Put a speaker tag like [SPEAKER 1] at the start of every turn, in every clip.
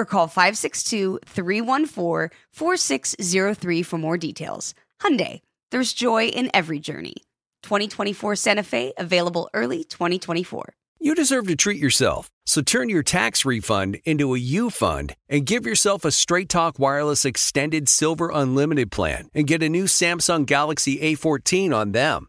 [SPEAKER 1] or call 562-314-4603 for more details. Hyundai, there's joy in every journey. 2024 Santa Fe, available early 2024.
[SPEAKER 2] You deserve to treat yourself, so turn your tax refund into a U fund and give yourself a Straight Talk Wireless Extended Silver Unlimited plan and get a new Samsung Galaxy A14 on them.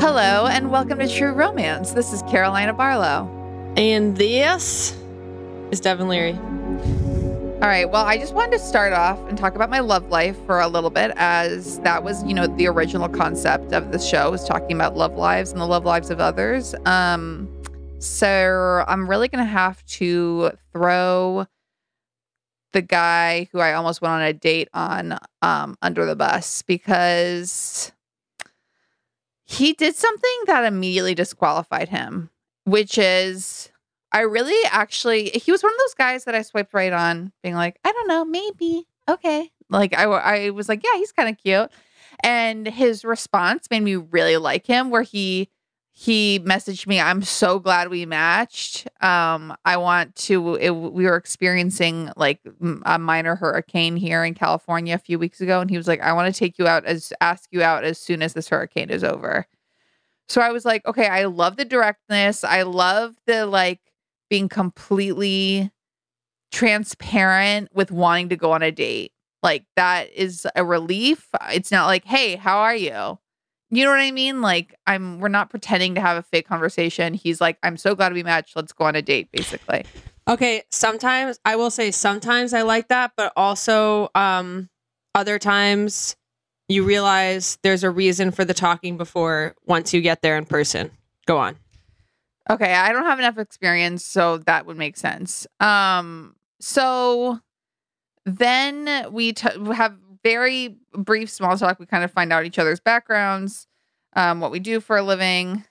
[SPEAKER 3] Hello, and welcome to True Romance. This is Carolina Barlow.
[SPEAKER 4] And this is Devin Leary.
[SPEAKER 3] All right, well, I just wanted to start off and talk about my love life for a little bit, as that was, you know, the original concept of the show was talking about love lives and the love lives of others. Um, so I'm really gonna have to throw the guy who I almost went on a date on um under the bus because he did something that immediately disqualified him, which is I really actually he was one of those guys that I swiped right on, being like, I don't know, maybe okay. Like I I was like, yeah, he's kind of cute, and his response made me really like him. Where he he messaged me, I'm so glad we matched. Um, I want to. It, we were experiencing like a minor hurricane here in California a few weeks ago, and he was like, I want to take you out as ask you out as soon as this hurricane is over. So I was like, okay, I love the directness. I love the like being completely transparent with wanting to go on a date. Like that is a relief. It's not like, "Hey, how are you?" You know what I mean? Like I'm we're not pretending to have a fake conversation. He's like, "I'm so glad we matched. Let's go on a date," basically.
[SPEAKER 4] Okay, sometimes I will say sometimes I like that, but also um other times you realize there's a reason for the talking before once you get there in person. Go on.
[SPEAKER 3] Okay, I don't have enough experience, so that would make sense. Um, so then we t- have very brief small talk. We kind of find out each other's backgrounds, um, what we do for a living,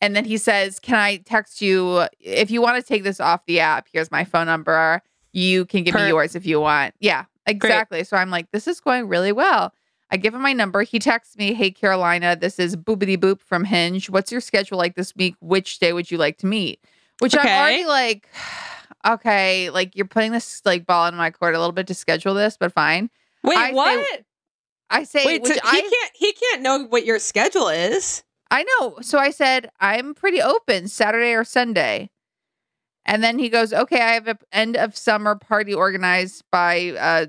[SPEAKER 3] and then he says, "Can I text you if you want to take this off the app? Here's my phone number. You can give me yours if you want." Yeah, exactly. So I'm like, "This is going really well." I give him my number. He texts me, Hey, Carolina, this is boobity Boop from Hinge. What's your schedule like this week? Which day would you like to meet? Which I'm already like, okay, like you're putting this like ball in my court a little bit to schedule this, but fine.
[SPEAKER 4] Wait,
[SPEAKER 3] I say-
[SPEAKER 4] what?
[SPEAKER 3] I say,
[SPEAKER 4] Wait,
[SPEAKER 3] which
[SPEAKER 4] so
[SPEAKER 3] I,
[SPEAKER 4] he can't he can't know what your schedule is.
[SPEAKER 3] I know. So I said, I'm pretty open Saturday or Sunday. And then he goes, okay, I have a end of summer party organized by uh,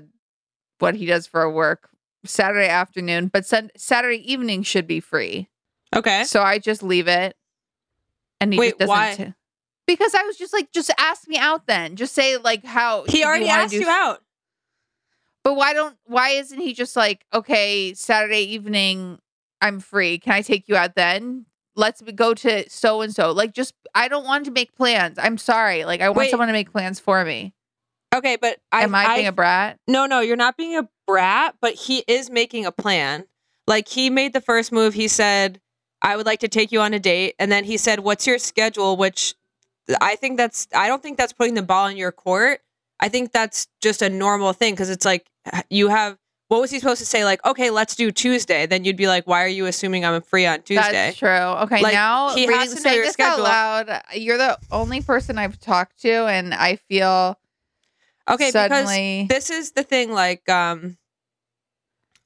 [SPEAKER 3] what he does for work Saturday afternoon, but sun- Saturday evening should be free.
[SPEAKER 4] Okay.
[SPEAKER 3] So I just leave it. And he
[SPEAKER 4] Wait,
[SPEAKER 3] doesn't.
[SPEAKER 4] why?
[SPEAKER 3] t- because I was just like, just ask me out then. Just say like how
[SPEAKER 4] He already
[SPEAKER 3] wanna
[SPEAKER 4] asked
[SPEAKER 3] do
[SPEAKER 4] you out.
[SPEAKER 3] But why don't why isn't he just like, okay, Saturday evening, I'm free. Can I take you out then? let's go to so and so. Like, just I don't want to make plans. I'm sorry. Like, I want
[SPEAKER 4] Wait.
[SPEAKER 3] someone to make plans for me.
[SPEAKER 4] Okay, but I,
[SPEAKER 3] Am I, being a brat?
[SPEAKER 4] No, no, you're not being a brat, but he is making a plan. Like he made the first move. He said, "I would like to take you on a date," and then he said, "What's your schedule?" Which I think that's. I don't think that's putting the ball in your court. I think that's just a normal thing because it's like you have. What was he supposed to say? Like, okay, let's do Tuesday. Then you'd be like, "Why are you assuming I'm free on Tuesday?"
[SPEAKER 3] That's true. Okay,
[SPEAKER 4] Like,
[SPEAKER 3] now
[SPEAKER 4] he
[SPEAKER 3] reading,
[SPEAKER 4] has to know
[SPEAKER 3] saying
[SPEAKER 4] your
[SPEAKER 3] this out
[SPEAKER 4] schedule.
[SPEAKER 3] loud, you're the only person I've talked to, and I feel
[SPEAKER 4] Okay,
[SPEAKER 3] suddenly
[SPEAKER 4] because this is the thing. Like, um,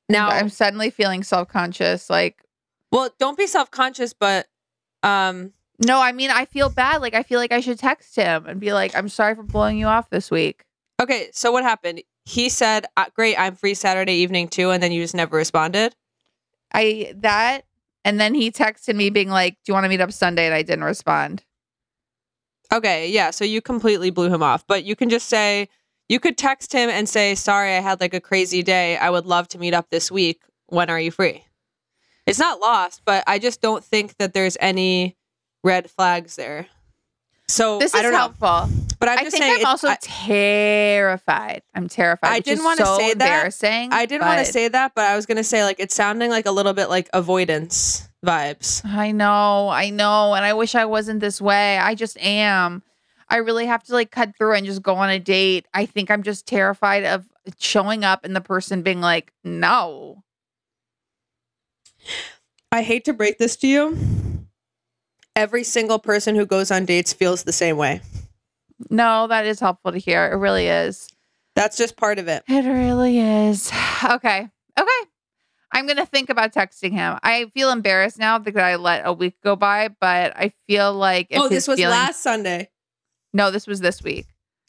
[SPEAKER 4] now
[SPEAKER 3] I'm suddenly feeling self conscious. Like,
[SPEAKER 4] well, don't be self conscious, but um,
[SPEAKER 3] no, I mean, I feel bad. Like, I feel like I should text him and be like, "I'm sorry for blowing you off this week."
[SPEAKER 4] Okay, so what happened? He said, uh, "Great, I'm free Saturday evening too," and then you just never responded.
[SPEAKER 3] I that, and then he texted me being like, "Do you want to meet up Sunday?" And I didn't respond.
[SPEAKER 4] Okay, yeah, so you completely blew him off. But you can just say you could text him and say, "Sorry, I had like a crazy day. I would love to meet up this week. When are you free?" It's not lost, but I just don't think that there's any red flags there. So
[SPEAKER 3] This
[SPEAKER 4] I
[SPEAKER 3] is
[SPEAKER 4] don't know,
[SPEAKER 3] helpful.
[SPEAKER 4] but I'm
[SPEAKER 3] I
[SPEAKER 4] just
[SPEAKER 3] think
[SPEAKER 4] saying.
[SPEAKER 3] I'm also
[SPEAKER 4] I,
[SPEAKER 3] terrified. I'm terrified.
[SPEAKER 4] I didn't wanna
[SPEAKER 3] so
[SPEAKER 4] say that.
[SPEAKER 3] Embarrassing.
[SPEAKER 4] I didn't want to say that, but I was gonna say like it's sounding like a little bit like avoidance vibes.
[SPEAKER 3] I know, I know, and I wish I wasn't this way. I just am. I really have to like cut through and just go on a date. I think I'm just terrified of showing up and the person being like, "No."
[SPEAKER 4] I hate to break this to you. Every single person who goes on dates feels the same way.
[SPEAKER 3] No, that is helpful to hear. It really is.
[SPEAKER 4] That's just part of it.
[SPEAKER 3] It really is. Okay. Okay. I'm going to think about texting him. I feel embarrassed now that I let a week go by, but I feel like
[SPEAKER 4] oh, this was
[SPEAKER 3] feelings-
[SPEAKER 4] last Sunday.
[SPEAKER 3] No, this was this week.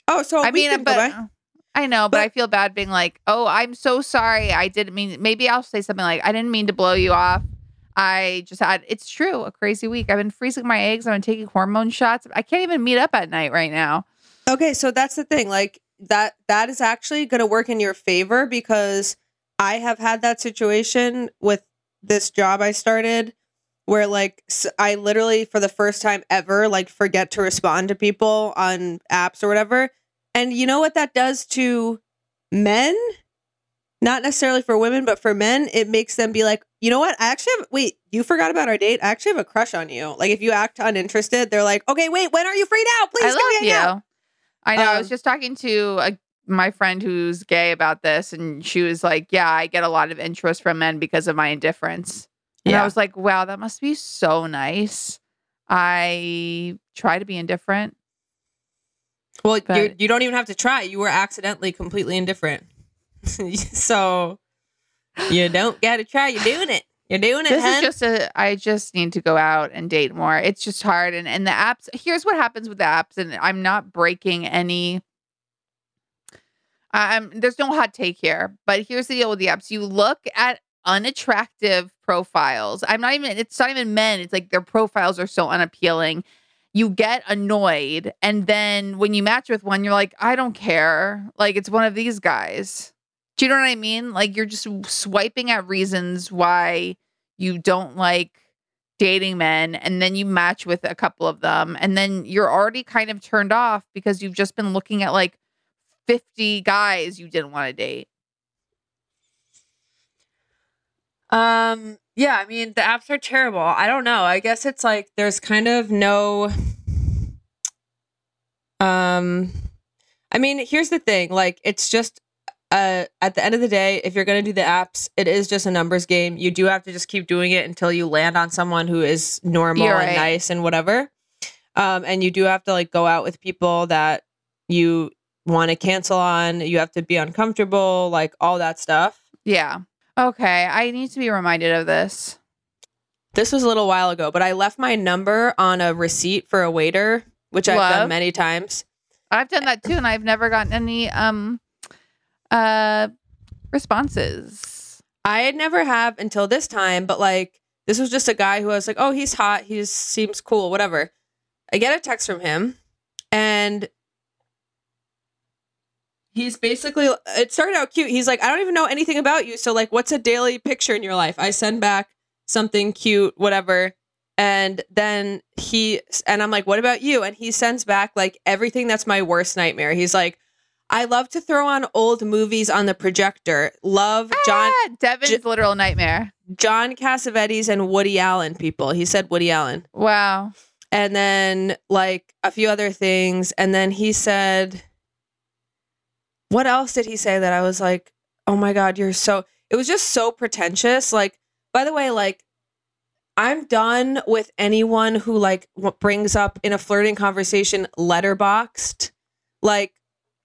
[SPEAKER 4] Oh, so a
[SPEAKER 3] I
[SPEAKER 4] week
[SPEAKER 3] mean, but
[SPEAKER 4] by.
[SPEAKER 3] I know, but,
[SPEAKER 4] But-
[SPEAKER 3] I feel bad being like, "Oh, I'm so sorry. I didn't mean." Maybe I'll say something like, "I didn't mean to blow you off. I just had." It's true, a crazy week. I've been freezing my eggs. I've been taking hormone shots. I can't even meet up at night right now.
[SPEAKER 4] Okay, so that's the thing. Like that that is actually going to work in your favor because I have had that situation with this job I started where like I literally for the first time ever like forget to respond to people on apps or whatever. And you know what that does to men? Not necessarily for women, but for men, it makes them be like, you know what? I actually have, wait, you forgot about our date. I actually have a crush on you. Like, if you act uninterested, they're like, okay, wait, when are you free now? Please
[SPEAKER 3] I love you.
[SPEAKER 4] out?
[SPEAKER 3] I know. I was
[SPEAKER 4] Um,
[SPEAKER 3] just talking to a, my friend who's gay about this, and she was like, "Yeah, I get a lot of interest from men because of my indifference." And I was like, "Wow, that must be so nice." I try to be indifferent.
[SPEAKER 4] Well, you you don't even have to try. You were accidentally completely indifferent. so you don't got to try. You're doing it. You're doing it.
[SPEAKER 3] this
[SPEAKER 4] hun.
[SPEAKER 3] is just a i just need to go out and date more it's just hard and and the apps here's what happens with the apps and i'm not breaking any um there's no hot take here but here's the deal with the apps you look at unattractive profiles. I'm not even it's not even men. It's like their profiles are so unappealing. You get annoyed and then when you match with one you're like i don't care. Like it's one of these guys. Do you know what i mean? Like you're just swiping at reasons why you don't like dating men and then you match with a couple of them and then you're already kind of turned off because you've just been looking at like 50 guys you didn't want to date.
[SPEAKER 4] Um, yeah, I mean, the apps are terrible. I don't know. I guess it's like there's kind of no um I mean, here's the thing, like it's just uh at the end of the day, if you're going to do the apps, it is just a numbers game. You do have to just keep doing it until you land on someone who is normal
[SPEAKER 3] You're
[SPEAKER 4] and nice and whatever. Um and you do have to like go out with people that you want to cancel on. You have to be uncomfortable, like all that stuff.
[SPEAKER 3] yeah okay i need to be reminded of this
[SPEAKER 4] This was a little while ago, but I left my number on a receipt for a waiter, which I've
[SPEAKER 3] Love.
[SPEAKER 4] done many times.
[SPEAKER 3] i've done that too and i've never gotten any um uh responses
[SPEAKER 4] I had never have until this time, but like this was just a guy who I was like, oh, he's hot, he seems cool, whatever. I get a text from him, and he's basically it started out cute. He's like, I don't even know anything about you, so like, what's a daily picture in your life? I send back something cute, whatever. And then he and I'm like, "What about you?" And he sends back like everything that's my worst nightmare. He's like, "I love to throw on old movies on the projector. Love John
[SPEAKER 3] Ah, Devin's
[SPEAKER 4] J-
[SPEAKER 3] literal nightmare.
[SPEAKER 4] John Cassavetes and Woody Allen people." He said Woody Allen.
[SPEAKER 3] Wow.
[SPEAKER 4] and then like a few other things and then he said what else did he say that i was like oh my god you're so it was just so pretentious like by the way like i'm done with anyone who like brings up in a flirting conversation Letterboxd like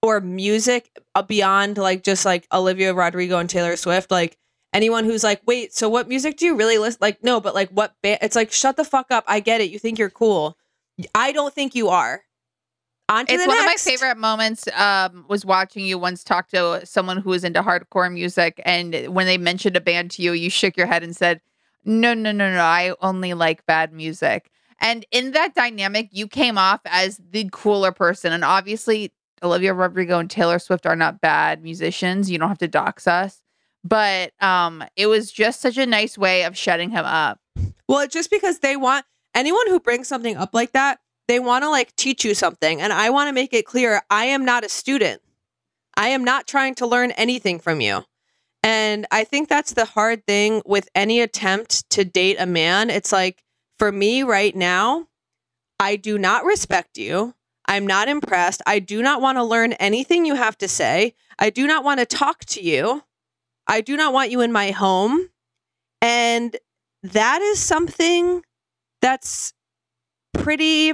[SPEAKER 4] or music uh, beyond like just like olivia rodrigo and taylor swift like anyone who's like, wait, so what music do you really listen? Like, no, but like what band? It's like, shut the fuck up. I get it. You think you're cool. I don't think you are. On to
[SPEAKER 3] It's
[SPEAKER 4] the
[SPEAKER 3] one
[SPEAKER 4] next.
[SPEAKER 3] of my favorite moments. Um, was watching you once talk to someone who was into hardcore music, and when they mentioned a band to you, you shook your head and said, "No, no, no, no. I only like bad music." And in that dynamic, you came off as the cooler person, and obviously, Olivia Rodrigo and Taylor Swift are not bad musicians. You don't have to dox us, but um, it was just such a nice way of shutting him up.
[SPEAKER 4] Well, just because they want anyone who brings something up like that, they want to like teach you something. And I want to make it clear I am not a student. I am not trying to learn anything from you. And I think that's the hard thing with any attempt to date a man. It's like, for me right now, I do not respect you. I'm not impressed. I do not want to learn anything you have to say. I do not want to talk to you. I do not want you in my home. And that is something that's pretty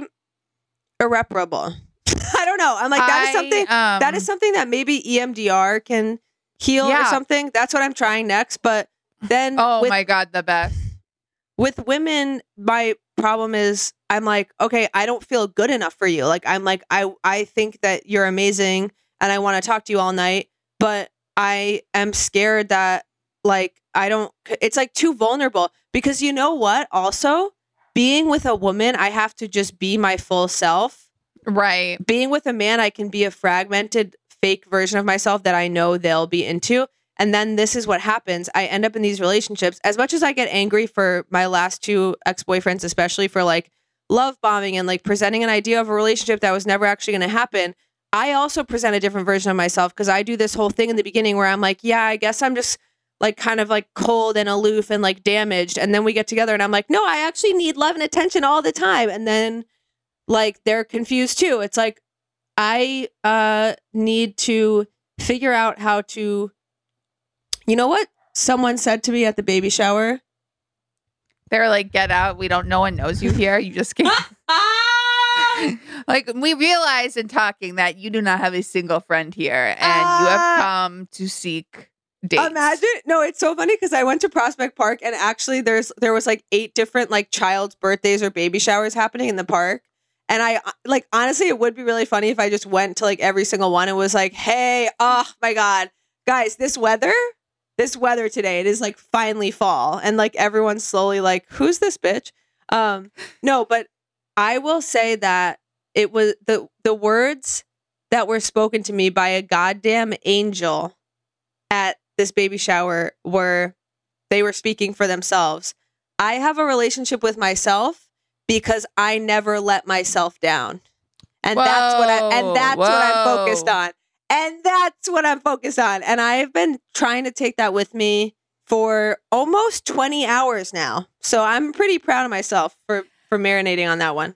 [SPEAKER 4] irreparable. I don't know. I'm like, that is
[SPEAKER 3] I,
[SPEAKER 4] something that
[SPEAKER 3] um,
[SPEAKER 4] is something that maybe EMDR can heal or something. That's what I'm trying next. But then
[SPEAKER 3] Oh
[SPEAKER 4] with,
[SPEAKER 3] my god, the best.
[SPEAKER 4] with women, my problem is I'm like, okay, I don't feel good enough for you. Like I'm like, I I think that you're amazing and I want to talk to you all night, but I am scared that like I don't it's like too vulnerable because you know what? Also, being with a woman, I have to just be my full self.
[SPEAKER 3] Right.
[SPEAKER 4] Being with a man, I can be a fragmented fake version of myself that I know they'll be into. And then this is what happens. I end up in these relationships. As much as I get angry for my last two ex boyfriends, especially for like love bombing and like presenting an idea of a relationship that was never actually going to happen, I also present a different version of myself because I do this whole thing in the beginning where I'm like, yeah, I guess I'm just like kind of like cold and aloof and like damaged. And then we get together and I'm like, no, I actually need love and attention all the time. And then like they're confused too. It's like, I uh need to figure out how to you know what someone said to me at the baby shower?
[SPEAKER 3] They're like, get out. We don't. No one knows you here. You just can't. like we realize in talking that you do not have a single friend here, and you have
[SPEAKER 4] Ah.
[SPEAKER 3] come to seek dates.
[SPEAKER 4] Imagine no, it's so funny because I went to Prospect Park and actually there's there was like eight different like child's birthdays or baby showers happening in the park. And I uh, like honestly it would be really funny if I just went to like every single one and was like, "Hey, oh my god, guys, this weather, this weather today, it is like finally fall." And like everyone's slowly like, "Who's this bitch?" Um no, but I will say that it was the the words that were spoken to me by a goddamn angel at this baby shower were they were speaking for themselves. I have a relationship with myself because I never let myself down. And that's what I and
[SPEAKER 3] Whoa,
[SPEAKER 4] that's what I'm focused on. And that's what I'm focused on. And I've been trying to take that with me for almost 20 hours now. So I'm pretty proud of myself for for marinating on that one.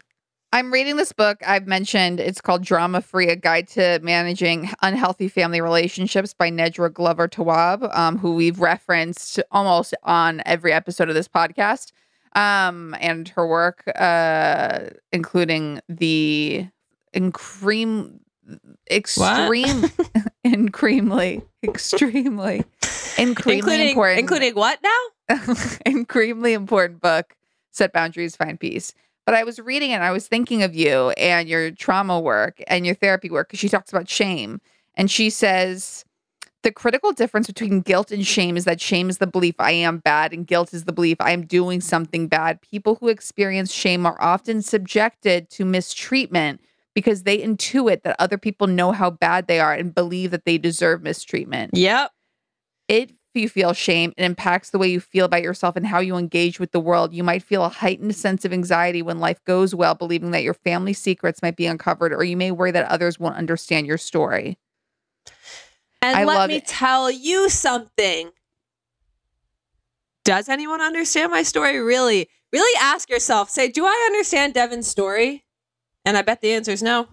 [SPEAKER 3] I'm reading this book I've mentioned. It's called Drama Free: A Guide to Managing Unhealthy Family Relationships by Nedra Glover Tawwab, um, who we've referenced almost on every episode of this podcast, um, and her work, uh, including the incream, extreme, increasingly, extremely, increasingly important,
[SPEAKER 4] including what now?
[SPEAKER 3] incredibly important book set boundaries find peace but i was reading it and i was thinking of you and your trauma work and your therapy work because she talks about shame and she says the critical difference between guilt and shame is that shame is the belief i am bad and guilt is the belief i am doing something bad people who experience shame are often subjected to mistreatment because they intuit that other people know how bad they are and believe that they deserve mistreatment
[SPEAKER 4] Yep.
[SPEAKER 3] it you feel shame, it impacts the way you feel about yourself and how you engage with the world. You might feel a heightened sense of anxiety when life goes well, believing that your family secrets might be uncovered, or you may worry that others won't understand your story.
[SPEAKER 4] And
[SPEAKER 3] I
[SPEAKER 4] let me
[SPEAKER 3] it.
[SPEAKER 4] tell you something. Does anyone understand my story? Really, really ask yourself say, do I understand Devin's story? And I bet the answer is no.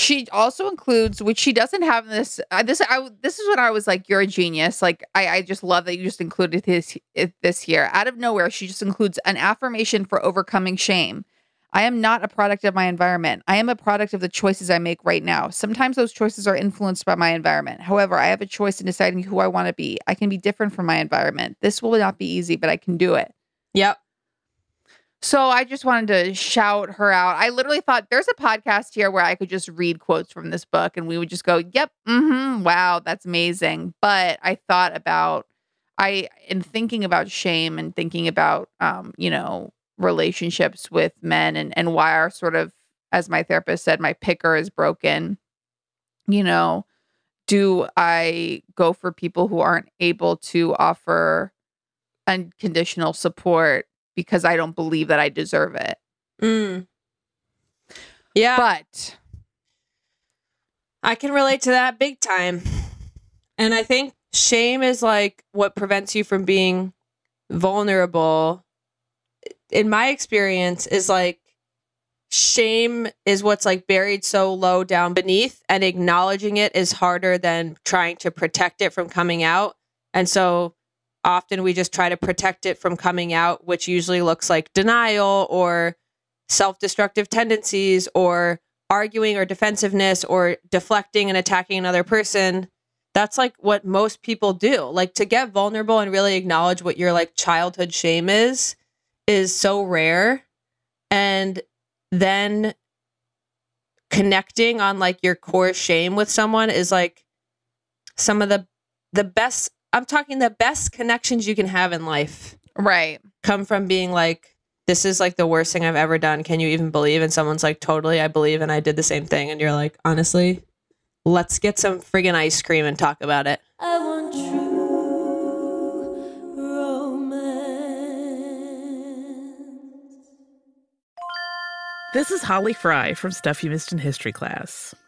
[SPEAKER 3] She also includes, which she doesn't have this. I, this I this is when I was like, "You're a genius!" Like I, I just love that you just included this this here out of nowhere. She just includes an affirmation for overcoming shame. I am not a product of my environment. I am a product of the choices I make right now. Sometimes those choices are influenced by my environment. However, I have a choice in deciding who I want to be. I can be different from my environment. This will not be easy, but I can do it.
[SPEAKER 4] Yep.
[SPEAKER 3] So I just wanted to shout her out. I literally thought there's a podcast here where I could just read quotes from this book and we would just go, "Yep, mm-hmm, wow, that's amazing." But I thought about I in thinking about shame and thinking about um, you know, relationships with men and and why our sort of as my therapist said, my picker is broken. You know, do I go for people who aren't able to offer unconditional support because I don't believe that I deserve it.
[SPEAKER 4] Mm. Yeah.
[SPEAKER 3] But
[SPEAKER 4] I can relate to that big time. And I think shame is like what prevents you from being vulnerable. In my experience, is like shame is what's like buried so low down beneath, and acknowledging it is harder than trying to protect it from coming out. And so often we just try to protect it from coming out, which usually looks like denial or self destructive tendencies or arguing or defensiveness or deflecting and attacking another person. That's like what most people do. Like to get vulnerable and really acknowledge what your like childhood shame is, is so rare. And then connecting on like your core shame with someone is like some of the the best I'm talking the best connections you can have in life
[SPEAKER 3] right.
[SPEAKER 4] come from being like, this is like the worst thing I've ever done. Can you even believe? And someone's like, totally, I believe, and I did the same thing. And you're like, honestly, let's get some friggin' ice cream and talk about it.
[SPEAKER 5] I want true romance.
[SPEAKER 6] This is Holly Fry from Stuff You Missed in History class.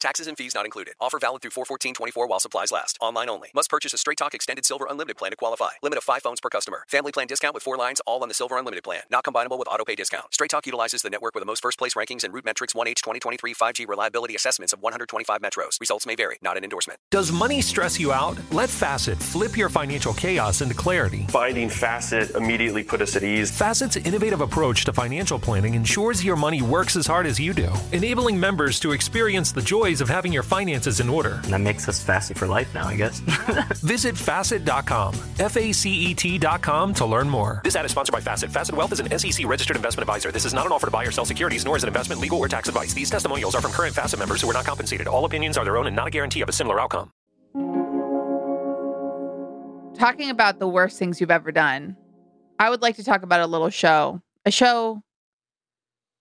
[SPEAKER 7] Taxes and fees not included. Offer valid through 41424 while supplies last. Online only. Must purchase a Straight Talk Extended Silver Unlimited plan to qualify. Limit of five phones per customer. Family plan discount with four lines, all on the Silver Unlimited plan. Not combinable with auto pay discount. Straight Talk utilizes the network with the most first place rankings and RootMetrics 1H 2023 5G reliability assessments of 125 metros. Results may vary. Not an endorsement.
[SPEAKER 8] Does money stress you out? Let Facet flip your financial chaos into clarity.
[SPEAKER 9] Finding Facet immediately put us at ease.
[SPEAKER 8] Facet's innovative approach to financial planning ensures your money works as hard as you do, enabling members to experience the joys ways of having your finances in order.
[SPEAKER 10] And that makes us Facet for life now, I guess.
[SPEAKER 8] Visit facet.com, F A C E T.com to learn more.
[SPEAKER 7] This ad is sponsored by Facet. Facet Wealth is an SEC registered investment advisor. This is not an offer to buy or sell securities, nor is it investment, legal, or tax advice. These testimonials are from current Facet members who are not compensated. All opinions are their own and not a guarantee of a similar outcome.
[SPEAKER 3] Talking about the worst things you've ever done, I would like to talk about a little show. A show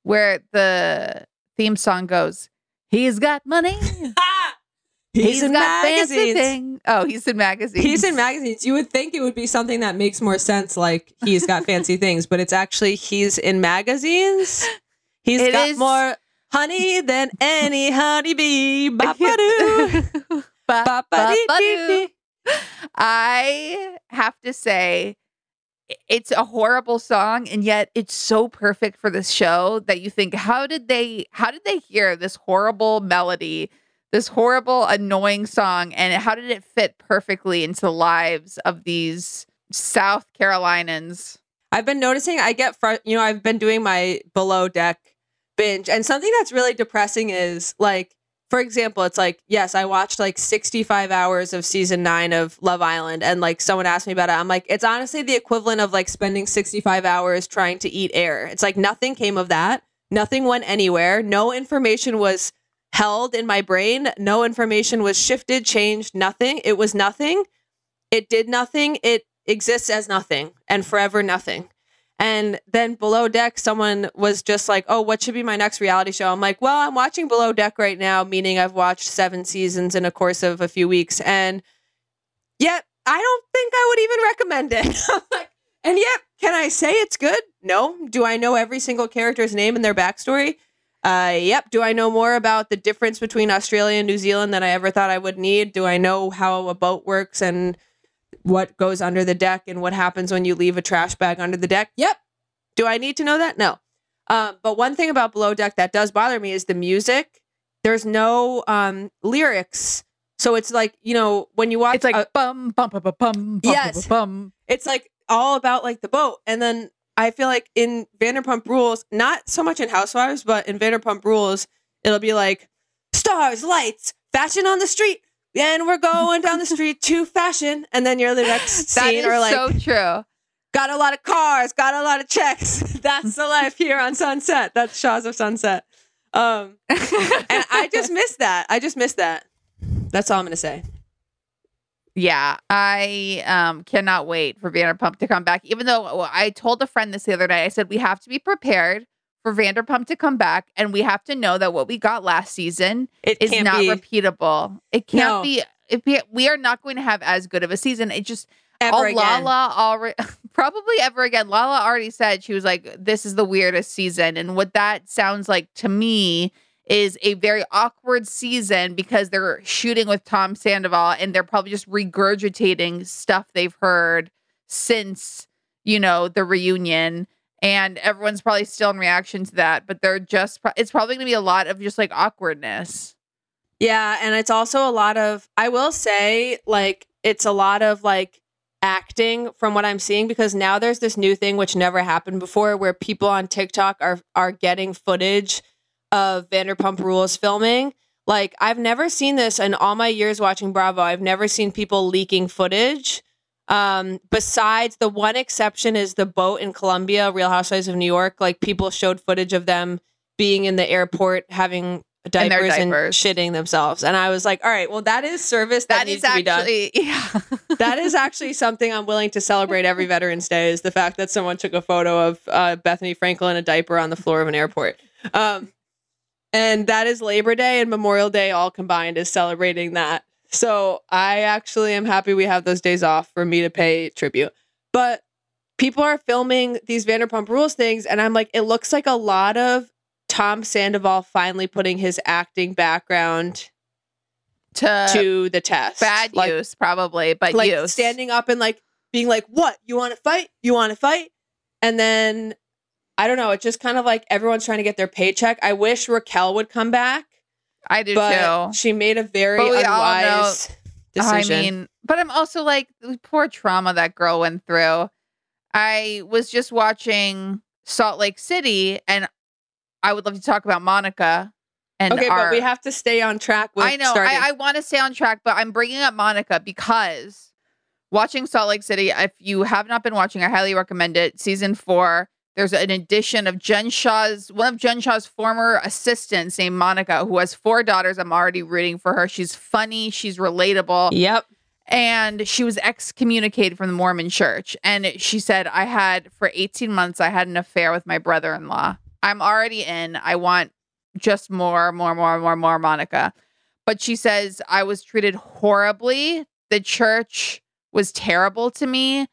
[SPEAKER 3] where the theme song goes, He's got money.
[SPEAKER 4] He's, in
[SPEAKER 3] got fancy
[SPEAKER 4] magazines.
[SPEAKER 3] thing." Oh, he's in magazines.
[SPEAKER 4] He's in magazines. You would think it would be something that makes more sense, like he's got fancy things, but it's actually he's in magazines. He's
[SPEAKER 3] It
[SPEAKER 4] got
[SPEAKER 3] is-
[SPEAKER 4] more honey than any honeybee. Ba-ba-doo.
[SPEAKER 3] I have to say, it's a horrible song, and yet it's so perfect for this show that you think, how did they, how did they hear this horrible melody, this horrible, annoying song, and how did it fit perfectly into the lives of these South Carolinians?
[SPEAKER 4] I've been noticing I get fr- you know I've been doing my below deck binge and something that's really depressing is like for example it's like yes I watched like 65 hours of season 9 of Love Island and like someone asked me about it. I'm like it's honestly the equivalent of like spending 65 hours trying to eat air. It's like nothing came of that. Nothing went anywhere. No information was held in my brain. No information was shifted changed nothing. It was nothing. It did nothing. It exists as nothing and forever nothing and then below deck someone was just like oh what should be my next reality show? I'm like well i'm watching below deck right now meaning i've watched seven seasons in a course of a few weeks. And yet i don't think i would even recommend it. Like, and yet can i say it's good? No. Do i know every single character's name and their backstory? Uh, yep. Do I know more about the difference between Australia and New Zealand than I ever thought I would need? Do I know how a boat works and what goes under the deck and what happens when you leave a trash bag under the deck? Yep. Do I need to know that? No. Um, but one thing about Below Deck that does bother me is the music. There's no um, lyrics. So it's like, you know, when you watch
[SPEAKER 3] It's like
[SPEAKER 4] a-
[SPEAKER 3] bum bum bum bum bum bum
[SPEAKER 4] Yes.
[SPEAKER 3] bum.
[SPEAKER 4] it's like all about like the boat. And then I feel like in Vanderpump Rules, not so much in Housewives, but in Vanderpump Rules, it'll be like stars, lights, fashion on the street. And we're going down the street to fashion. And then you're the next
[SPEAKER 3] That
[SPEAKER 4] scene or like
[SPEAKER 3] so true.
[SPEAKER 4] got a lot of cars, got a lot of checks. That's the life here on Sunset. That's Shahs of Sunset. Um, and I just miss that. I just miss that. That's all I'm gonna say.
[SPEAKER 3] Yeah, I um cannot wait for Vanderpump to come back. Even though I told a friend this the other day, I said we have to be prepared for Vanderpump to come back, and we have to know that what we got last season
[SPEAKER 4] It
[SPEAKER 3] is
[SPEAKER 4] can't be
[SPEAKER 3] repeatable. It can't
[SPEAKER 4] No.
[SPEAKER 3] be. If we, we are not going to have as good of a season, it just
[SPEAKER 4] ever
[SPEAKER 3] oh,
[SPEAKER 4] again.
[SPEAKER 3] Lala already probably ever again. Lala already said she was like, "This is the weirdest season," and what that sounds like to me is a very awkward season because they're shooting with Tom Sandoval and they're probably just regurgitating stuff they've heard since you know the reunion. And everyone's probably still in reaction to that, but they're just, pro- it's probably gonna be a lot of just like awkwardness.
[SPEAKER 4] Yeah, and it's also a lot of I will say like it's a lot of like acting from what I'm seeing because now there's this new thing which never happened before where people on TikTok are are getting footage of Vanderpump Rules filming. Like I've never seen this in all my years watching Bravo. I've never seen people leaking footage. Um, besides the one exception is the boat in Colombia, Real Housewives of New York. Like people showed footage of them being in the airport having diapers and,
[SPEAKER 3] diapers.
[SPEAKER 4] shitting themselves. And I was like, all right, well, that is service that,
[SPEAKER 3] that
[SPEAKER 4] needs
[SPEAKER 3] is
[SPEAKER 4] to be done.
[SPEAKER 3] yeah.
[SPEAKER 4] that is actually something I'm willing to celebrate every Veterans Day is the fact that someone took a photo of uh, Bethenny Frankel in a diaper on the floor of an airport. Um, and that is Labor Day and Memorial Day all combined is celebrating that. So I actually am happy we have those days off for me to pay tribute. But people are filming these Vanderpump Rules things, and I'm like, it looks like a lot of Tom Sandoval finally putting his acting background
[SPEAKER 3] to,
[SPEAKER 4] to the test.
[SPEAKER 3] bad
[SPEAKER 4] Like,
[SPEAKER 3] use, probably, but
[SPEAKER 4] like
[SPEAKER 3] use.
[SPEAKER 4] standing up and like being like, "What? You want to fight? You want to fight?" And then I don't know. It's just kind of like everyone's trying to get their paycheck. I wish Raquel would come back,
[SPEAKER 3] I do
[SPEAKER 4] but
[SPEAKER 3] too.
[SPEAKER 4] she made a very
[SPEAKER 3] But we all
[SPEAKER 4] unwise decision.
[SPEAKER 3] I mean, but I'm also like the poor trauma that girl went through. I was just watching Salt Lake City, and I would love to talk about Monica and
[SPEAKER 4] okay,
[SPEAKER 3] our,
[SPEAKER 4] but we have to stay on track with
[SPEAKER 3] I know.
[SPEAKER 4] starting.
[SPEAKER 3] I, I want to stay on track, but I'm bringing up Monica because watching Salt Lake City, if you have not been watching, I highly recommend it. Season four, there's an addition of Jen Shah's, one of Jen Shah's former assistants named Monica, who has four daughters. I'm already rooting for her. She's funny, she's relatable.
[SPEAKER 4] yep.
[SPEAKER 3] And she was excommunicated from the Mormon church. And she said, I had, for 18 months, I had an affair with my brother in law. I'm already in. I want just more, more, more, more, more Monica. But she says, I was treated horribly. The church was terrible to me.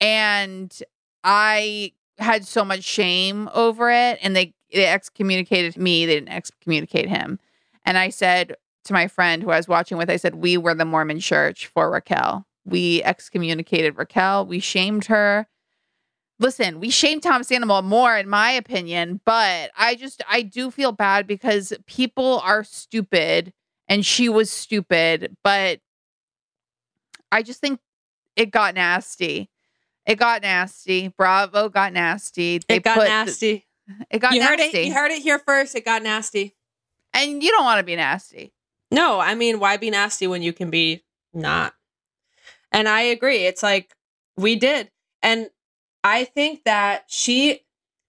[SPEAKER 3] And I had so much shame over it. And they, they excommunicated me. They didn't excommunicate him. And I said to my friend who I was watching with, I said, We were the Mormon church for Raquel. We excommunicated Raquel. We shamed her. Listen, we shamed Tom Sandoval more, in my opinion, but I just, I do feel bad because people are stupid and she was stupid, but I just think it got nasty. It got nasty. Bravo got nasty. They
[SPEAKER 4] It got
[SPEAKER 3] put-
[SPEAKER 4] nasty.
[SPEAKER 3] It got
[SPEAKER 4] you
[SPEAKER 3] nasty.
[SPEAKER 4] heard it. You heard it here first. It got nasty.
[SPEAKER 3] and you don't want to be nasty.
[SPEAKER 4] No, I mean, why be nasty when you can be not? And I agree. It's like we did. And I think that she,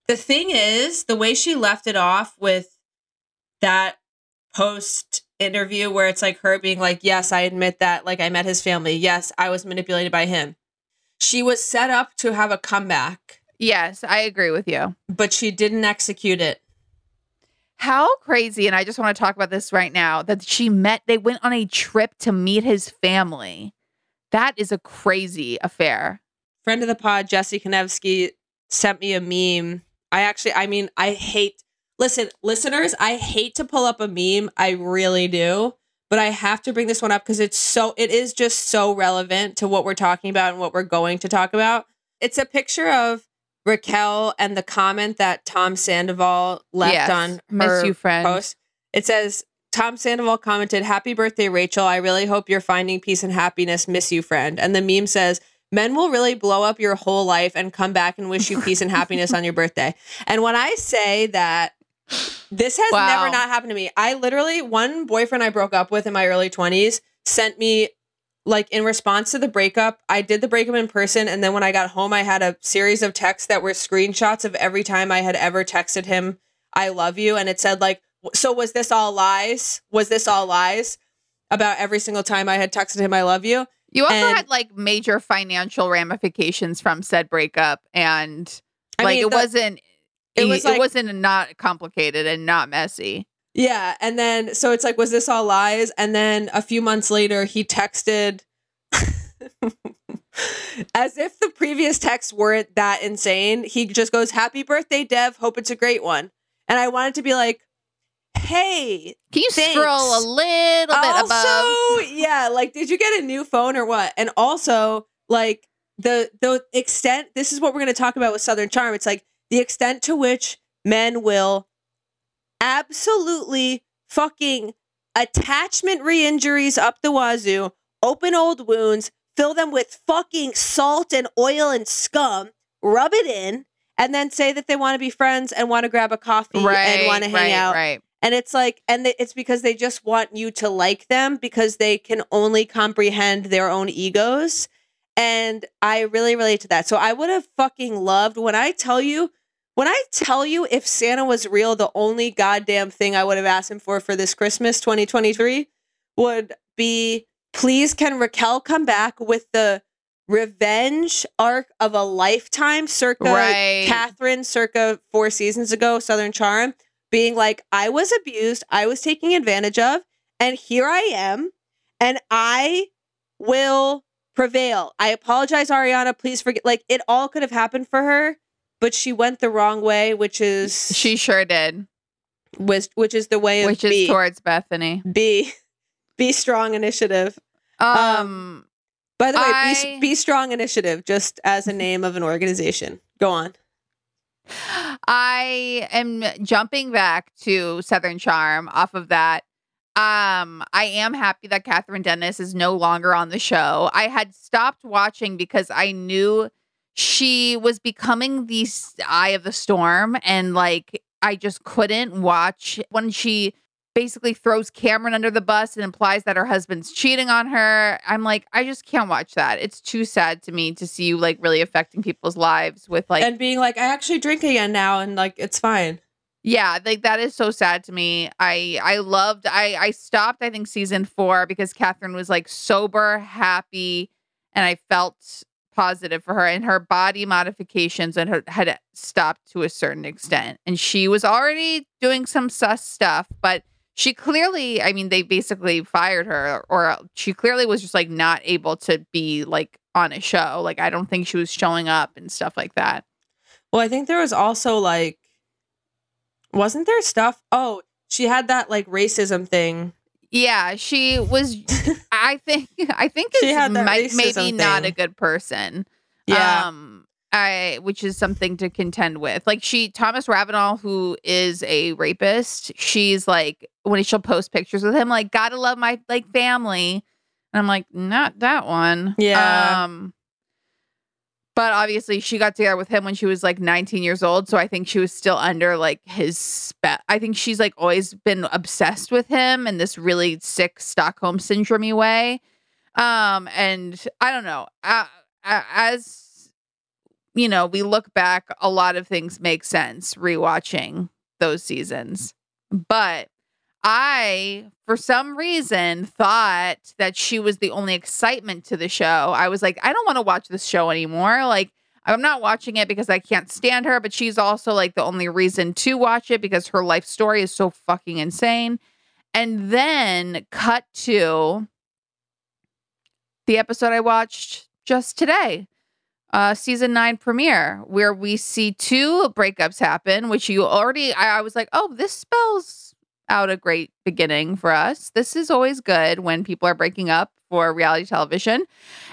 [SPEAKER 4] the thing is, the way she left it off with that post interview where it's like her being like, yes, I admit that. Like, I met his family. Yes, I was manipulated by him. She was set up to have a comeback,
[SPEAKER 3] Yes, I agree with you.
[SPEAKER 4] but she didn't execute it.
[SPEAKER 3] How crazy, and I just want to talk about this right now that she met, they went on a trip to meet his family. That is a crazy affair.
[SPEAKER 4] friend of the pod, Jesse Konevsky, sent me a meme. I actually, I mean, I hate, listen, listeners, I hate to pull up a meme. I really do. But I have to bring this one up because it's so, it is just so relevant to what we're talking about and what we're going to talk about. It's a picture of Raquel and the comment that Tom Sandoval left
[SPEAKER 3] Yes,
[SPEAKER 4] on
[SPEAKER 3] miss
[SPEAKER 4] her
[SPEAKER 3] you, friend.
[SPEAKER 4] post. It says, Tom Sandoval commented, Happy birthday, Rachel. I really hope you're finding peace and happiness. Miss you, friend. And the meme says, Men will really blow up your whole life and come back and wish you peace and happiness on your birthday. And when I say that, this has
[SPEAKER 3] Wow.
[SPEAKER 4] never not happened to me. I literally, one boyfriend I broke up with in my early 20s sent me, like, in response to the breakup, I did the breakup in person. And then when I got home, I had a series of texts that were screenshots of every time I had ever texted him, I love you. And it said, like, so was this all lies? Was this all lies about every single time I had texted him, I love you?
[SPEAKER 3] You also
[SPEAKER 4] And-
[SPEAKER 3] had like major financial ramifications from said breakup, and
[SPEAKER 4] I
[SPEAKER 3] like
[SPEAKER 4] mean,
[SPEAKER 3] it
[SPEAKER 4] the-
[SPEAKER 3] wasn't.
[SPEAKER 4] It
[SPEAKER 3] It,
[SPEAKER 4] was like-
[SPEAKER 3] wasn't not complicated and not messy.
[SPEAKER 4] Yeah. And then, so it's like, was this all lies? And then a few months later, he texted as if the previous texts weren't that insane. He just goes, Happy birthday, Dev. Hope it's a great one. And I wanted to be like, Hey,
[SPEAKER 3] Can you
[SPEAKER 4] Thanks.
[SPEAKER 3] scroll a little bit
[SPEAKER 4] also,
[SPEAKER 3] above?
[SPEAKER 4] yeah, like, did you get a new phone or what? And also, like, the the extent. This is what we're going to talk about with Southern Charm. It's like the extent to which men will absolutely fucking attachment re-injuries up the wazoo, open old wounds, fill them with fucking salt and oil and scum, rub it in, and then say that they want to be friends and want to grab a coffee and want to hang
[SPEAKER 3] right,
[SPEAKER 4] out.
[SPEAKER 3] Right.
[SPEAKER 4] And it's like, and they, it's because they just want you to like them because they can only comprehend their own egos. And I really relate to that. So I would have fucking loved when I tell you, when I tell you if Santa was real, the only goddamn thing I would have asked him for for this Christmas 2023 would be please can Raquel come back with the revenge arc of a lifetime circa
[SPEAKER 3] Right.
[SPEAKER 4] Kathryn circa four seasons ago, Southern Charm, being like, I was abused, I was taken advantage of, and here I am, and I will prevail. I apologize, Ariana. Please forget. Like, it all could have happened for her, but she went the wrong way, which is
[SPEAKER 3] She sure did.
[SPEAKER 4] which, which is the way of
[SPEAKER 3] Which is
[SPEAKER 4] B.
[SPEAKER 3] towards Bethenny.
[SPEAKER 4] B. Be strong initiative.
[SPEAKER 3] Um,
[SPEAKER 4] By the way,
[SPEAKER 3] I-
[SPEAKER 4] be, be strong initiative, just as a name of an organization. Go on.
[SPEAKER 3] I am jumping back to Southern Charm off of that. Um, I am happy that Kathryn Dennis is no longer on the show. I had stopped watching because I knew she was becoming the eye of the storm, and like I just couldn't watch when she basically throws Cameran under the bus and implies that her husband's cheating on her. I'm like, I just can't watch that. It's too sad to me to see you like really affecting people's lives with like
[SPEAKER 4] and being like, I actually drink again now, and like it's fine.
[SPEAKER 3] yeah, like that is so sad to me. I I loved I I stopped I think season 4 because Kathryn was like sober, happy, and I felt positive for her and her body modifications and her had stopped to a certain extent. And she was already doing some sus stuff, but she clearly, I mean, they basically fired her or she clearly was just like not able to be like on a show. Like I don't think she was showing up and stuff like that.
[SPEAKER 4] Well, I think there was also like, wasn't there stuff? Oh, she had that like racism thing.
[SPEAKER 3] Yeah, she was. I think. I think
[SPEAKER 4] She
[SPEAKER 3] is
[SPEAKER 4] had that
[SPEAKER 3] might, maybe not a good person.
[SPEAKER 4] Yeah.
[SPEAKER 3] Um. I, which is something to contend with. Like she, Thomas Ravenel, who is a rapist, she's like when she'll post pictures with him, like gotta love my like family, and I'm like, not that one.
[SPEAKER 4] Yeah.
[SPEAKER 3] Um. But obviously, she got together with him when she was like 19 years old. So I think she was still under like his I think she's like always been obsessed with him in this really sick Stockholm syndrome way. Um, and I don't know. As you know, we look back, a lot of things make sense rewatching those seasons. But I, for some reason, thought that she was the only excitement to the show. I was like, I don't want to watch this show anymore. Like, I'm not watching it because I can't stand her, but she's also like the only reason to watch it because her life story is so fucking insane. And then cut to the episode I watched just today, uh, season nine premiere, where we see two breakups happen, which you already, I, I was like, oh, this spells out a great beginning for us. This is always good when people are breaking up for reality television.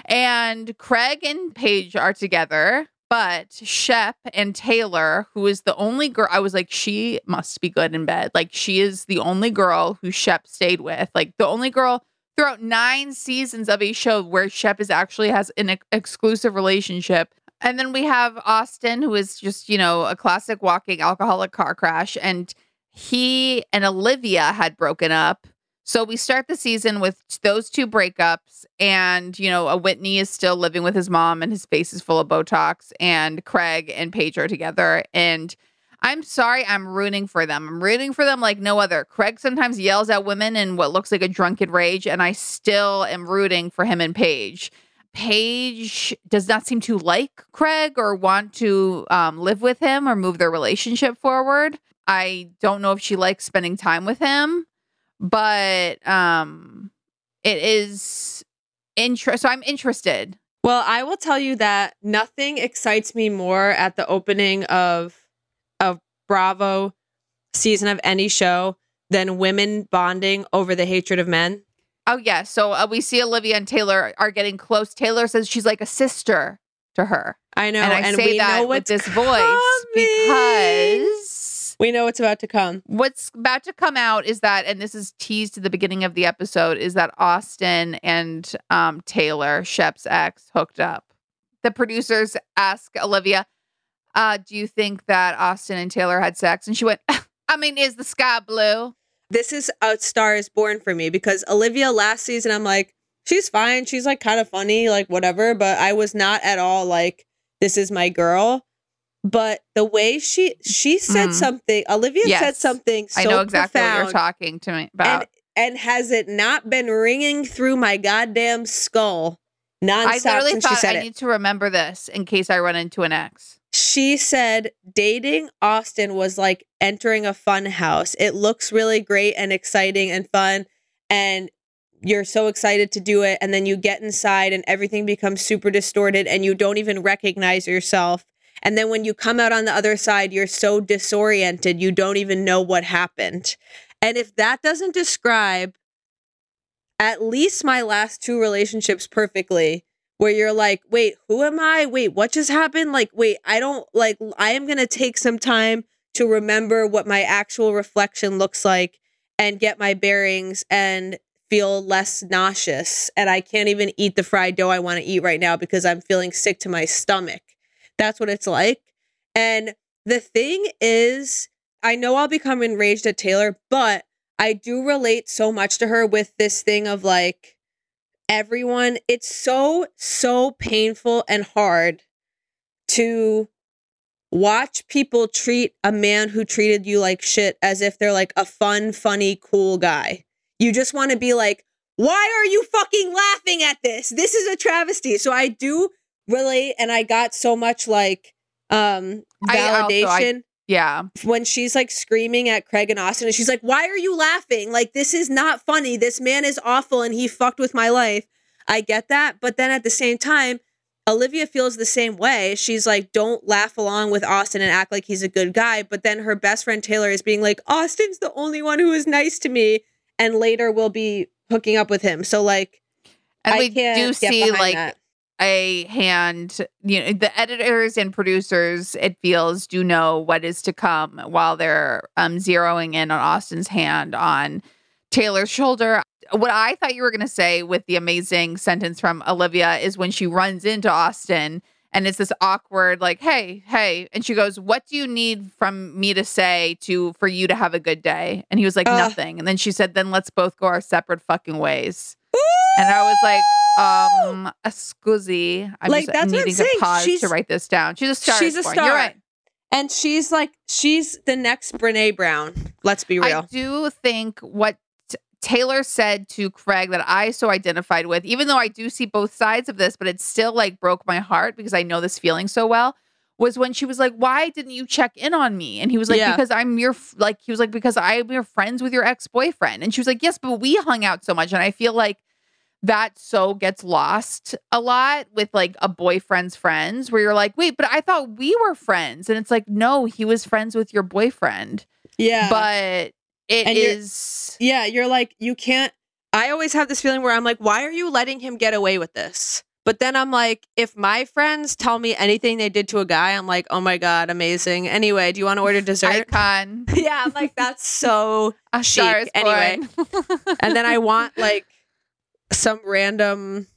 [SPEAKER 3] And Craig and Paige are together, but Shep and Taylor, who is the only girl, I was like, she must be good in bed. Like, she is the only girl who Shep stayed with. Like, the only girl throughout nine seasons of a show where Shep is actually has an ex- exclusive relationship. And then we have Austin, who is just, you know, a classic walking alcoholic car crash. And he and Olivia had broken up. So we start the season with those two breakups. And, you know, a Whitney is still living with his mom and his face is full of Botox. And Craig and Paige are together. And I'm sorry, I'm rooting for them. I'm rooting for them like no other. Craig sometimes yells at women in what looks like a drunken rage, and I still am rooting for him and Paige. Paige does not seem to like Craig or want to um, live with him or move their relationship forward. I don't know if she likes spending time with him, but um, it is interest. So I'm interested.
[SPEAKER 4] Well, I will tell you that nothing excites me more at the opening of of Bravo season of any show than women bonding over the hatred of men.
[SPEAKER 3] Oh yeah, so uh, we see Olivia and Taylor are getting close. Taylor says she's like a sister to her.
[SPEAKER 4] I know,
[SPEAKER 3] and I
[SPEAKER 4] and
[SPEAKER 3] say
[SPEAKER 4] we
[SPEAKER 3] that
[SPEAKER 4] know
[SPEAKER 3] with this voice because
[SPEAKER 4] we know what's about to come.
[SPEAKER 3] what's about to come out is that, and this is teased to the beginning of the episode, is that Austin and um, Taylor, Shep's ex, hooked up. The producers ask Olivia, uh, "Do you think that Austin and Taylor had sex?" And she went, "I mean, is the sky blue?"
[SPEAKER 4] This is a Star is Born for me because Olivia last season, I'm like, she's fine. She's like kind of funny, like whatever. But I was not at all like, this is my girl. But the way she she said
[SPEAKER 3] Mm.
[SPEAKER 4] something, Olivia said something. So
[SPEAKER 3] I know exactly what you're talking to me about.
[SPEAKER 4] And, and has it not been ringing through my goddamn skull nonstop
[SPEAKER 3] I literally
[SPEAKER 4] since she
[SPEAKER 3] thought
[SPEAKER 4] said
[SPEAKER 3] I
[SPEAKER 4] it?
[SPEAKER 3] need to remember this in case I run into an ex.
[SPEAKER 4] she said dating Austin was like entering a fun house. It looks really great and exciting and fun and you're so excited to do it and then you get inside and everything becomes super distorted and you don't even recognize yourself. And then when you come out on the other side, you're so disoriented, you don't even know what happened. And if that doesn't describe at least my last two relationships perfectly, where you're like, wait, who am I? Wait, what just happened? Like, wait, I don't like, I am going to take some time to remember what my actual reflection looks like and get my bearings and feel less nauseous. And I can't even eat the fried dough I want to eat right now because I'm feeling sick to my stomach. That's what it's like. And the thing is, I know I'll become enraged at Taylor, but I do relate so much to her with this thing of like everyone. It's so, so painful and hard to watch people treat a man who treated you like shit as if they're like a fun, funny, cool guy. You just want to be like, why are you fucking laughing at this? This is a travesty. So I do relate and I got so much like um
[SPEAKER 3] I also- I-
[SPEAKER 4] validation
[SPEAKER 3] Yeah.
[SPEAKER 4] when she's like screaming at Craig and Austin and she's like, Why are you laughing? Like, this is not funny. This man is awful and he fucked with my life. I get that. But then at the same time, Olivia feels the same way. She's like, Don't laugh along with Austin and act like he's a good guy. But then her best friend Taylor is being like, Austin's the only one who is nice to me and later we'll be hooking up with him. So, like,
[SPEAKER 3] And
[SPEAKER 4] I
[SPEAKER 3] we
[SPEAKER 4] can't
[SPEAKER 3] do see like
[SPEAKER 4] that.
[SPEAKER 3] A hand, you know, the editors and producers, it feels, do know what is to come while they're um, zeroing in on Austin's hand on Taylor's shoulder. What I thought you were going to say with the amazing sentence from Olivia is when she runs into Austin and it's this awkward, like, hey, hey. And she goes, What do you need from me to say to for you to have a good day? And he was like,
[SPEAKER 4] Ugh.
[SPEAKER 3] Nothing. And then she said, Then let's both go our separate fucking ways. And I was like, um, scusi. I'm
[SPEAKER 4] Like,
[SPEAKER 3] just
[SPEAKER 4] that's what
[SPEAKER 3] needing
[SPEAKER 4] saying.
[SPEAKER 3] to pause
[SPEAKER 4] She's-
[SPEAKER 3] to write this down. She's a star.
[SPEAKER 4] She's a
[SPEAKER 3] born.
[SPEAKER 4] star.
[SPEAKER 3] You're right.
[SPEAKER 4] And she's like, she's the next Brene Brown. Let's be real.
[SPEAKER 3] I do think what Taylor said to Craig that I so identified with, even though I do see both sides of this, but it still like broke my heart because I know this feeling so well. Was when she was like, "Why didn't you check in on me?" And he was like,
[SPEAKER 4] Yeah.
[SPEAKER 3] "Because I'm your like." He was like, "Because I'm your friends with your ex boyfriend." And she was like, "Yes, but we hung out so much." And I feel like that so gets lost a lot with like a boyfriend's friends, where you're like, "Wait, but I thought we were friends," and it's like, "No, he was friends with your boyfriend."
[SPEAKER 4] yeah.
[SPEAKER 3] but it
[SPEAKER 4] And you're- Yeah, you're like, you can't. I always have this feeling where I'm like, why are you letting him get away with this? But then I'm like, if my friends tell me anything they did to a guy, I'm like, oh my God, amazing. Anyway, do you want to order dessert?
[SPEAKER 3] icon.
[SPEAKER 4] yeah, I'm like, that's so chic. Anyway. and then I want like some random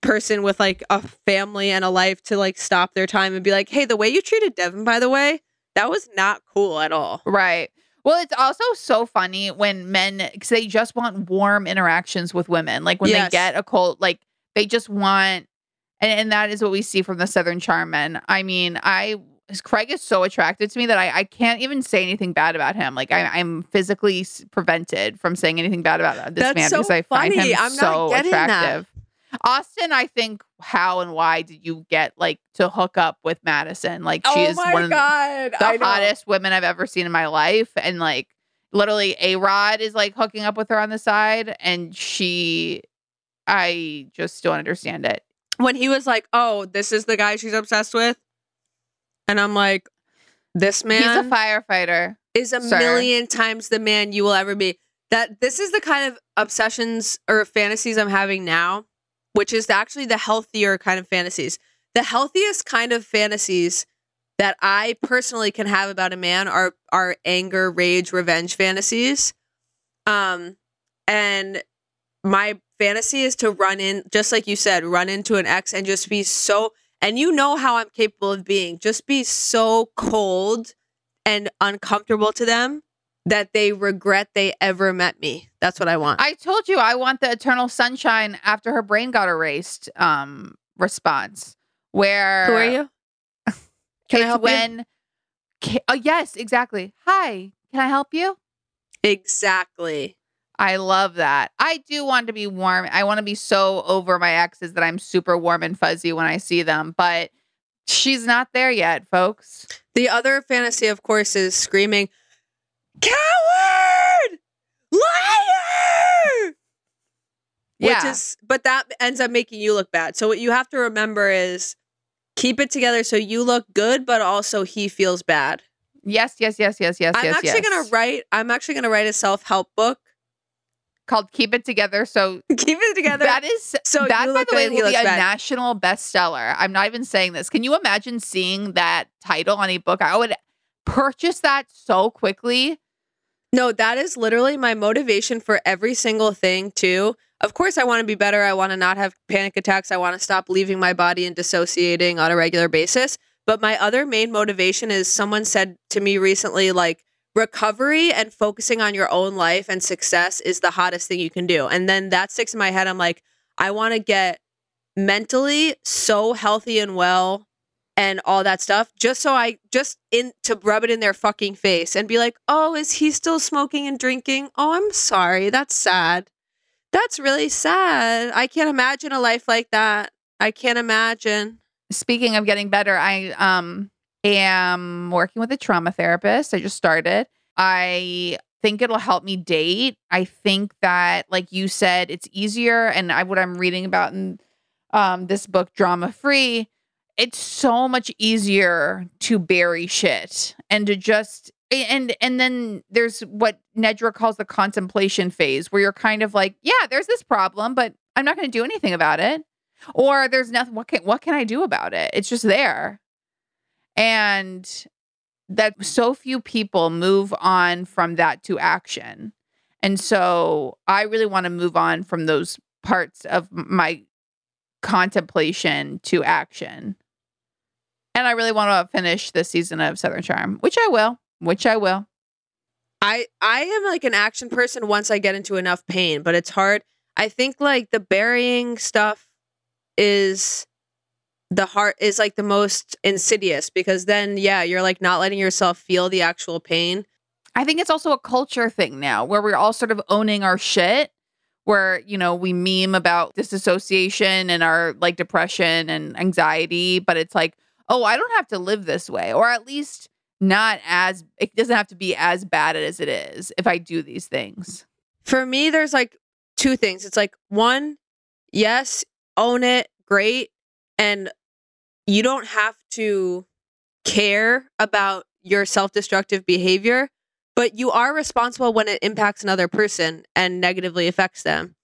[SPEAKER 4] person with like a family and a life to like stop their time and be like, hey, the way you treated Devin, by the way, that was not cool at all.
[SPEAKER 3] right. Well, it's also so funny when men because they just want warm interactions with women. Like when
[SPEAKER 4] Yes.
[SPEAKER 3] they get a cold, like they just want, and, and that is what we see from the Southern Charm men. I mean, I Craig is so attracted to me that I, I can't even say anything bad about him. Like I, I'm physically prevented from saying anything bad about uh, this
[SPEAKER 4] That's
[SPEAKER 3] man
[SPEAKER 4] so
[SPEAKER 3] because I find
[SPEAKER 4] funny.
[SPEAKER 3] him
[SPEAKER 4] I'm not
[SPEAKER 3] so
[SPEAKER 4] getting that.
[SPEAKER 3] attractive. Austin, I think, how and why did you get like to hook up with Madison? Like she oh is one of the-
[SPEAKER 4] Oh God.
[SPEAKER 3] the hottest women I've ever seen in my life. And like literally A Rod is like hooking up with her on the side. And she I just don't understand it.
[SPEAKER 4] When he was like, oh, this is the guy she's obsessed with. And I'm like, this man
[SPEAKER 3] He's a firefighter.
[SPEAKER 4] is a
[SPEAKER 3] sir.
[SPEAKER 4] million times the man you will ever be. That this is the kind of obsessions or fantasies I'm having now, which is actually the healthier kind of fantasies. The healthiest kind of fantasies that I personally can have about a man are are anger, rage, revenge fantasies. Um and my fantasy is to run in just like you said, run into an ex and just be so and you know how I'm capable of being, just be so cold and uncomfortable to them that they regret they ever met me. That's what I want.
[SPEAKER 3] I told you I want the eternal sunshine after her brain got erased um response. Where
[SPEAKER 4] Who are you? Can I help you?
[SPEAKER 3] when Ca- oh yes, exactly. Hi, can I help you?
[SPEAKER 4] Exactly.
[SPEAKER 3] I love that. I do want to be warm. I want to be so over my exes that I'm super warm and fuzzy when I see them, but she's not there yet, folks.
[SPEAKER 4] The other fantasy, of course, is screaming, Coward! Liar!
[SPEAKER 3] Yeah.
[SPEAKER 4] Which is, but that ends up making you look bad. So what you have to remember is keep it together so you look good, but also he feels bad.
[SPEAKER 3] yes, yes, yes, yes, yes,
[SPEAKER 4] I'm
[SPEAKER 3] yes.
[SPEAKER 4] actually
[SPEAKER 3] yes.
[SPEAKER 4] gonna write. I'm actually gonna write a self help book.
[SPEAKER 3] Called Keep It Together. So
[SPEAKER 4] Keep it together.
[SPEAKER 3] that is
[SPEAKER 4] So
[SPEAKER 3] that by the way will be a
[SPEAKER 4] bad.
[SPEAKER 3] national bestseller. I'm not even saying this. Can you imagine seeing that title on a book? I would purchase that so quickly.
[SPEAKER 4] No, that is literally my motivation for every single thing, too. Of course, I want to be better. I want to not have panic attacks. I want to stop leaving my body and dissociating on a regular basis. But my other main motivation is someone said to me recently, like, recovery and focusing on your own life and success is the hottest thing you can do. And then that sticks in my head. I'm like, I want to get mentally so healthy and well and all that stuff just so I just in to rub it in their fucking face and be like, "Oh, is he still smoking and drinking? Oh, I'm sorry. That's sad. That's really sad. I can't imagine a life like that. I can't imagine."
[SPEAKER 3] Speaking of getting better, I um am working with a trauma therapist. I just started. I think it'll help me date. I think that like you said it's easier and I what I'm reading about in um this book Drama Free it's so much easier to bury shit and to just and and then there's what Nedra calls the contemplation phase where you're kind of like, yeah, there's this problem, but I'm not going to do anything about it. Or there's nothing what can what can I do about it? It's just there. And that so few people move on from that to action. And so I really want to move on from those parts of my contemplation to action. And I really want to finish the season of Southern Charm, which I will, which I will.
[SPEAKER 4] I I am like an action person once I get into enough pain, but it's hard. I think like the burying stuff is the heart is like the most insidious because then yeah, you're like not letting yourself feel the actual pain.
[SPEAKER 3] I think it's also a culture thing now where we're all sort of owning our shit where you know we meme about disassociation and our like depression and anxiety but it's like oh, I don't have to live this way, or at least not as, it doesn't have to be as bad as it is if I do these things.
[SPEAKER 4] For me, there's like two things. It's like, one, yes, own it, great. And you don't have to care about your self destructive behavior, but you are responsible when it impacts another person and negatively affects them.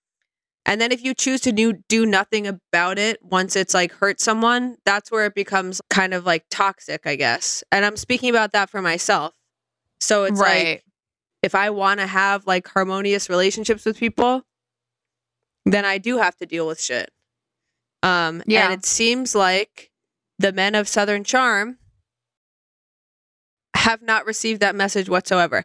[SPEAKER 4] And then if you choose to do, do nothing about it once it's like hurt someone, that's where it becomes kind of like toxic, I guess. And I'm speaking about that for myself. So it's right. like if I want to have like harmonious relationships with people, then I do have to deal with shit. Um yeah. and it seems like the men of Southern Charm have not received that message whatsoever.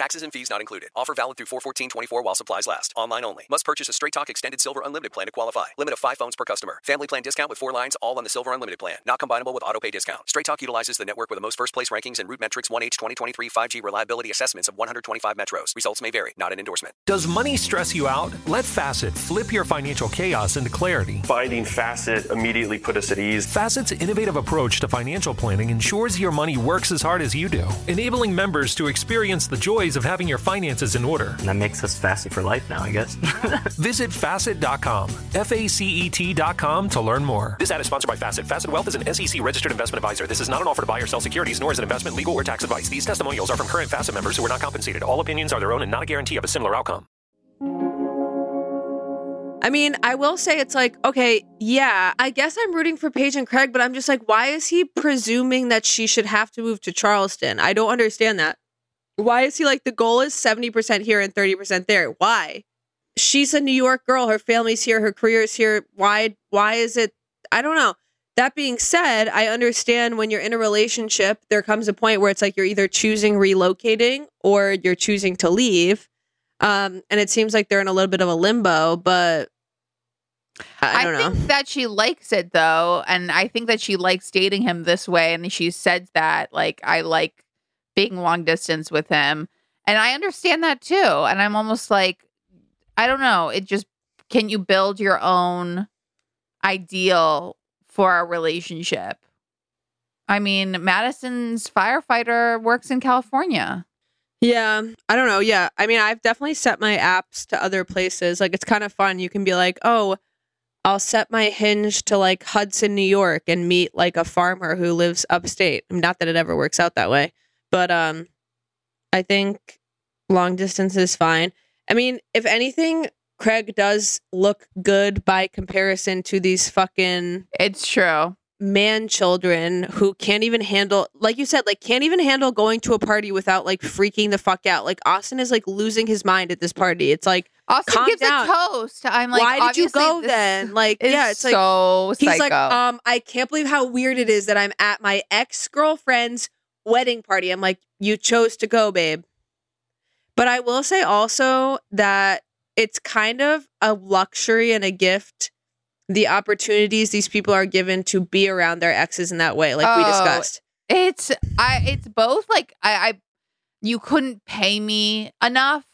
[SPEAKER 11] Taxes and fees not included. Offer valid through 41424 while supplies last. Online only. Must purchase a Straight Talk Extended Silver Unlimited plan to qualify. Limit of 5 phones per customer. Family plan discount with 4 lines all on the Silver Unlimited plan. Not combinable with autopay discount. Straight Talk utilizes the network with the most first place rankings and RootMetrics 1H 2023 5G reliability assessments of 125 metros. Results may vary. Not an endorsement.
[SPEAKER 8] Does money stress you out? Let Facet flip your financial chaos into clarity.
[SPEAKER 9] Finding Facet immediately put us at ease.
[SPEAKER 8] Facet's innovative approach to financial planning ensures your money works as hard as you do, enabling members to experience the joys joys of having your finances in order.
[SPEAKER 10] And that makes us Facet for life now, I guess.
[SPEAKER 8] Visit facet.com, F A C E T.com to learn more. This ad is sponsored by Facet. Facet Wealth is an SEC registered investment advisor. This is not an offer to buy or sell securities, nor is it investment, legal, or tax advice. These testimonials are from current Facet members who are not compensated. All opinions are their own and not a guarantee of a similar outcome.
[SPEAKER 4] I mean, I will say it's like, okay, yeah, I guess I'm rooting for Paige and Craig, but I'm just like, why is he presuming that she should have to move to Charleston? I don't understand that. Why is he like, the goal is 70% here and 30% there? Why? She's a New York girl. Her family's here. Her career is here. Why, why is it? I don't know. That being said, I understand when you're in a relationship, there comes a point where it's like you're either choosing relocating or you're choosing to leave. Um, and it seems like they're in a little bit of a limbo, but I, I don't know.
[SPEAKER 3] think that she likes it though, and I think that she likes dating him this way, and she said that like I like being long distance with him, and I understand that too. And I'm almost like, I don't know. It just can you build your own ideal for a relationship? I mean, Madison's firefighter works in California.
[SPEAKER 4] Yeah, I don't know. Yeah, I mean, I've definitely set my apps to other places. Like, it's kind of fun. You can be like, oh, I'll set my hinge to like Hudson, New York, and meet like a farmer who lives upstate. Not that it ever works out that way, but um, I think long distance is fine. I mean, if anything, Craig does look good by comparison to these fucking
[SPEAKER 3] It's true.
[SPEAKER 4] man children who can't even handle like you said like can't even handle going to a party without like freaking the fuck out like austin is like losing his mind at this party it's like
[SPEAKER 3] Austin
[SPEAKER 4] Calm
[SPEAKER 3] gives
[SPEAKER 4] down.
[SPEAKER 3] a toast. I'm like,
[SPEAKER 4] why did you
[SPEAKER 3] obviously
[SPEAKER 4] go
[SPEAKER 3] this
[SPEAKER 4] then like
[SPEAKER 3] is
[SPEAKER 4] yeah it's like
[SPEAKER 3] so
[SPEAKER 4] he's like um i can't believe how weird it is that i'm at my ex-girlfriend's wedding party i'm like you chose to go babe but i will say also that it's kind of a luxury and a gift the opportunities these people are given to be around their exes in that way like we
[SPEAKER 3] Oh,
[SPEAKER 4] discussed
[SPEAKER 3] It's I it's both like I, I you couldn't pay me enough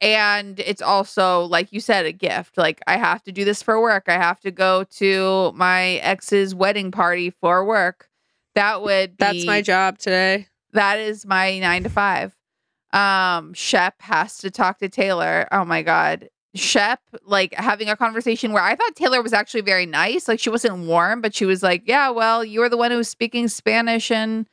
[SPEAKER 3] and it's also like you said a gift. Like I have to do this for work. I have to go to my ex's wedding party for work. That would
[SPEAKER 4] that's
[SPEAKER 3] be-
[SPEAKER 4] my job today
[SPEAKER 3] That is my 9 to 5. Um Shep has to talk to Taylor. Oh my god. Shep like having a conversation where I thought Taylor was actually very nice. Like she wasn't warm, but she was like, "Yeah, well, you were the one who was speaking Spanish in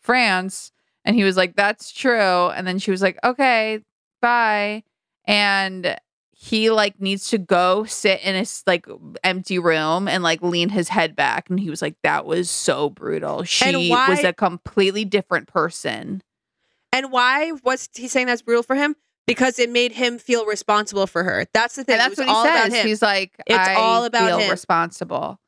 [SPEAKER 3] France." And he was like, "That's true." And then she was like, "Okay, bye." And he like needs to go sit in his like empty room and like lean his head back and he was like that was so brutal. She
[SPEAKER 4] why-
[SPEAKER 3] was a completely different person.
[SPEAKER 4] And why was he saying that's brutal for him? Because it made him feel responsible for her. That's the thing.
[SPEAKER 3] And that's what he
[SPEAKER 4] all
[SPEAKER 3] says. He's like,
[SPEAKER 4] It's
[SPEAKER 3] I
[SPEAKER 4] all about
[SPEAKER 3] feel
[SPEAKER 4] him.
[SPEAKER 3] responsible.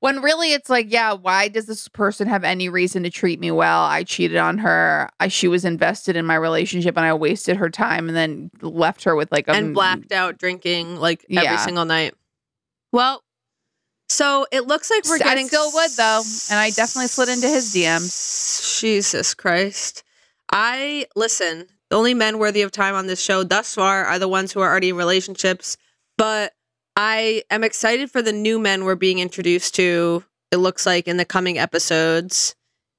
[SPEAKER 3] When really it's like, yeah, why does this person have any reason to treat me well? I cheated on her. I she was invested in my relationship and I wasted her time and then left her with like a
[SPEAKER 4] and blacked out drinking like every
[SPEAKER 3] Yeah.
[SPEAKER 4] single night. Well, so it looks like we're
[SPEAKER 3] I
[SPEAKER 4] getting
[SPEAKER 3] still would, though, and I definitely slid into his DMs.
[SPEAKER 4] Jesus Christ. I listen, the only men worthy of time on this show thus far are the ones who are already in relationships, but I am excited for the new men we're being introduced to. It looks like in the coming episodes.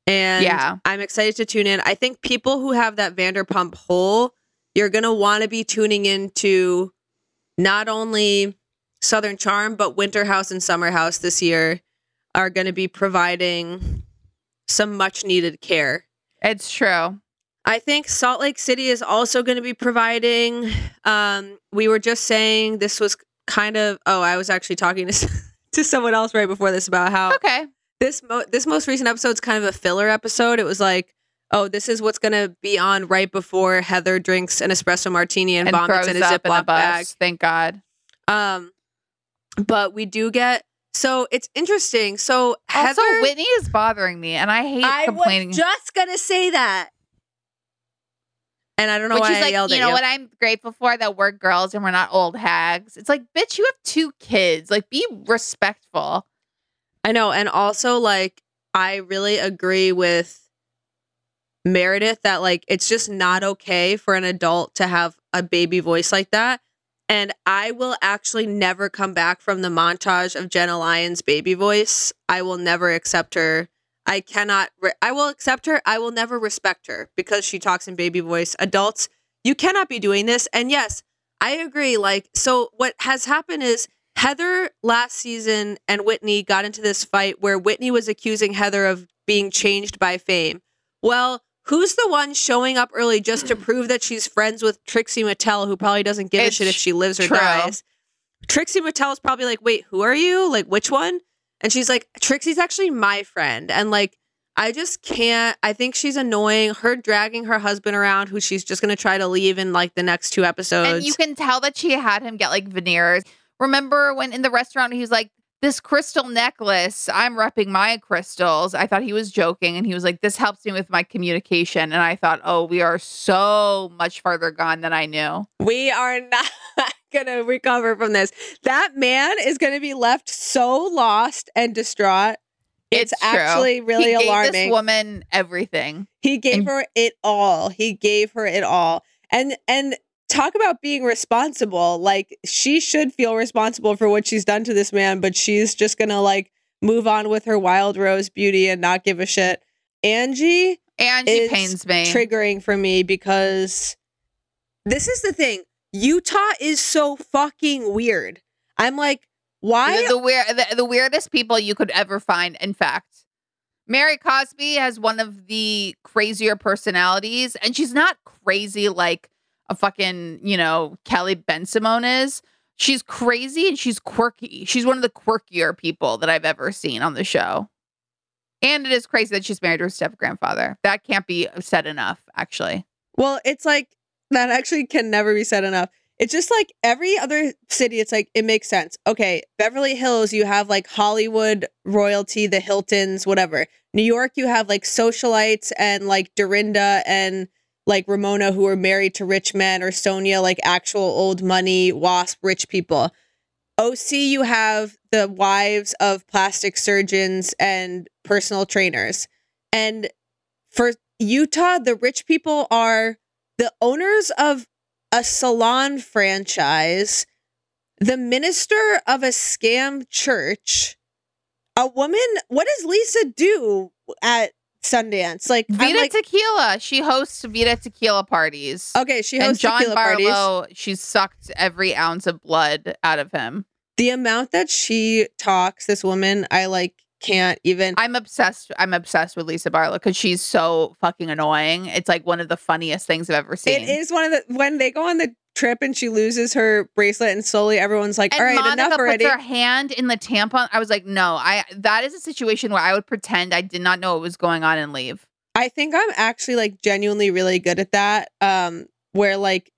[SPEAKER 4] And
[SPEAKER 3] Yeah.
[SPEAKER 4] I'm excited to tune in. I think people who have that Vanderpump hole, you're going to want to be tuning into not only Southern Charm, but Winter House and Summer House this year are going to be providing some much needed care.
[SPEAKER 3] It's true.
[SPEAKER 4] I think Salt Lake City is also going to be providing. Um, we were just saying this was kind of. Oh, I was actually talking to to someone else right before this about how
[SPEAKER 3] Okay.
[SPEAKER 4] this mo- this most recent episode is kind of a filler episode. It was like, oh, this is what's going to be on right before Heather drinks an espresso martini and,
[SPEAKER 3] And
[SPEAKER 4] vomits in a
[SPEAKER 3] up in the
[SPEAKER 4] Ziploc bag.
[SPEAKER 3] bus. Thank God.
[SPEAKER 4] Um, but we do get. So it's interesting. So Heather,
[SPEAKER 3] also, Whitney is bothering me, and I hate
[SPEAKER 4] I
[SPEAKER 3] complaining.
[SPEAKER 4] was just gonna say that, and I don't know
[SPEAKER 3] Which
[SPEAKER 4] why
[SPEAKER 3] is
[SPEAKER 4] I
[SPEAKER 3] like,
[SPEAKER 4] yelled
[SPEAKER 3] you
[SPEAKER 4] at
[SPEAKER 3] know
[SPEAKER 4] you.
[SPEAKER 3] what I'm grateful for that we're girls and we're not old hags. It's like, bitch, you have two kids. Like, be respectful.
[SPEAKER 4] I know. And also, like, I really agree with Meredith that, like, it's just not okay for an adult to have a baby voice like that. And I will actually never come back from the montage of Jenna Lyon's baby voice. I will never accept her. I cannot, re- I will accept her. I will never respect her because she talks in baby voice. Adults you cannot be doing this. And yes, I agree. Like, so what has happened is Heather last season and Whitney got into this fight where Whitney was accusing Heather of being changed by fame. Well, who's the one showing up early just to prove that she's friends with Trixie Mattel, who probably doesn't give
[SPEAKER 3] It's
[SPEAKER 4] a shit if she lives or
[SPEAKER 3] true.
[SPEAKER 4] dies? Trixie Mattel is probably like, wait, who are you? Like, which one? And she's like, Trixie's actually my friend. And like, I just can't. I think she's annoying. Her dragging her husband around, who she's just going to try to leave in like the next two episodes.
[SPEAKER 3] And you can tell that she had him get like veneers. Remember when in the restaurant he was like, This crystal necklace, I'm repping my crystals. I thought he was joking and he was like, This helps me with my communication. And I thought, Oh, we are so much farther gone than I knew.
[SPEAKER 4] We are not going to recover from this. That man is going to be left so lost and distraught. It's,
[SPEAKER 3] It's
[SPEAKER 4] actually really
[SPEAKER 3] he gave
[SPEAKER 4] alarming.
[SPEAKER 3] This woman everything.
[SPEAKER 4] He gave
[SPEAKER 3] And-
[SPEAKER 4] her it all. He gave her it all. And and talk about being responsible. Like she should feel responsible for what she's done to this man, but she's just going to like move on with her wild rose beauty and not give a shit. Angie
[SPEAKER 3] Angie pains me.
[SPEAKER 4] triggering for me because this is the thing. Utah is so fucking weird. I'm like, why?
[SPEAKER 3] the, the weird the, the weirdest people you could ever find in fact. Mary cosby has one of the crazier personalities and she's not crazy like a fucking you know Kelly Bensimon is. She's crazy and she's quirky. She's one of the quirkier people that i've ever seen on the show. And it is crazy that she's married to her step grandfather that can't be said enough actually.
[SPEAKER 4] Well, it's like that actually can never be said enough. It's just like every other city, it's like it makes sense. Okay, Beverly Hills, you have like Hollywood royalty, the Hiltons, whatever. New York, you have like socialites and like Dorinda and like Ramona who are married to rich men, or Sonja, like actual old money, wasp rich people. OC, you have the wives of plastic surgeons and personal trainers. And for Utah, the rich people are the owners of a salon franchise, the minister of a scam church, a woman. What does Lisa do at Sundance? Like,
[SPEAKER 3] Vida
[SPEAKER 4] like,
[SPEAKER 3] tequila she hosts Vida tequila parties
[SPEAKER 4] okay, she
[SPEAKER 3] and
[SPEAKER 4] hosts
[SPEAKER 3] John
[SPEAKER 4] tequila parties.
[SPEAKER 3] Barlow, she sucked every ounce of blood out of him.
[SPEAKER 4] The amount that she talks, this woman, I like can't even.
[SPEAKER 3] I'm obsessed. I'm obsessed with Lisa Barlow because she's so fucking annoying. It's like one of the funniest things I've ever seen.
[SPEAKER 4] It is one of the when they go on the trip and she loses her bracelet and slowly everyone's like,
[SPEAKER 3] And
[SPEAKER 4] "All right,
[SPEAKER 3] Monica
[SPEAKER 4] enough already."
[SPEAKER 3] puts her hand in the tampon. I was like, no, I that is a situation where I would pretend I did not know what was going on and leave.
[SPEAKER 4] I think I'm actually like genuinely really good at that. Um, where like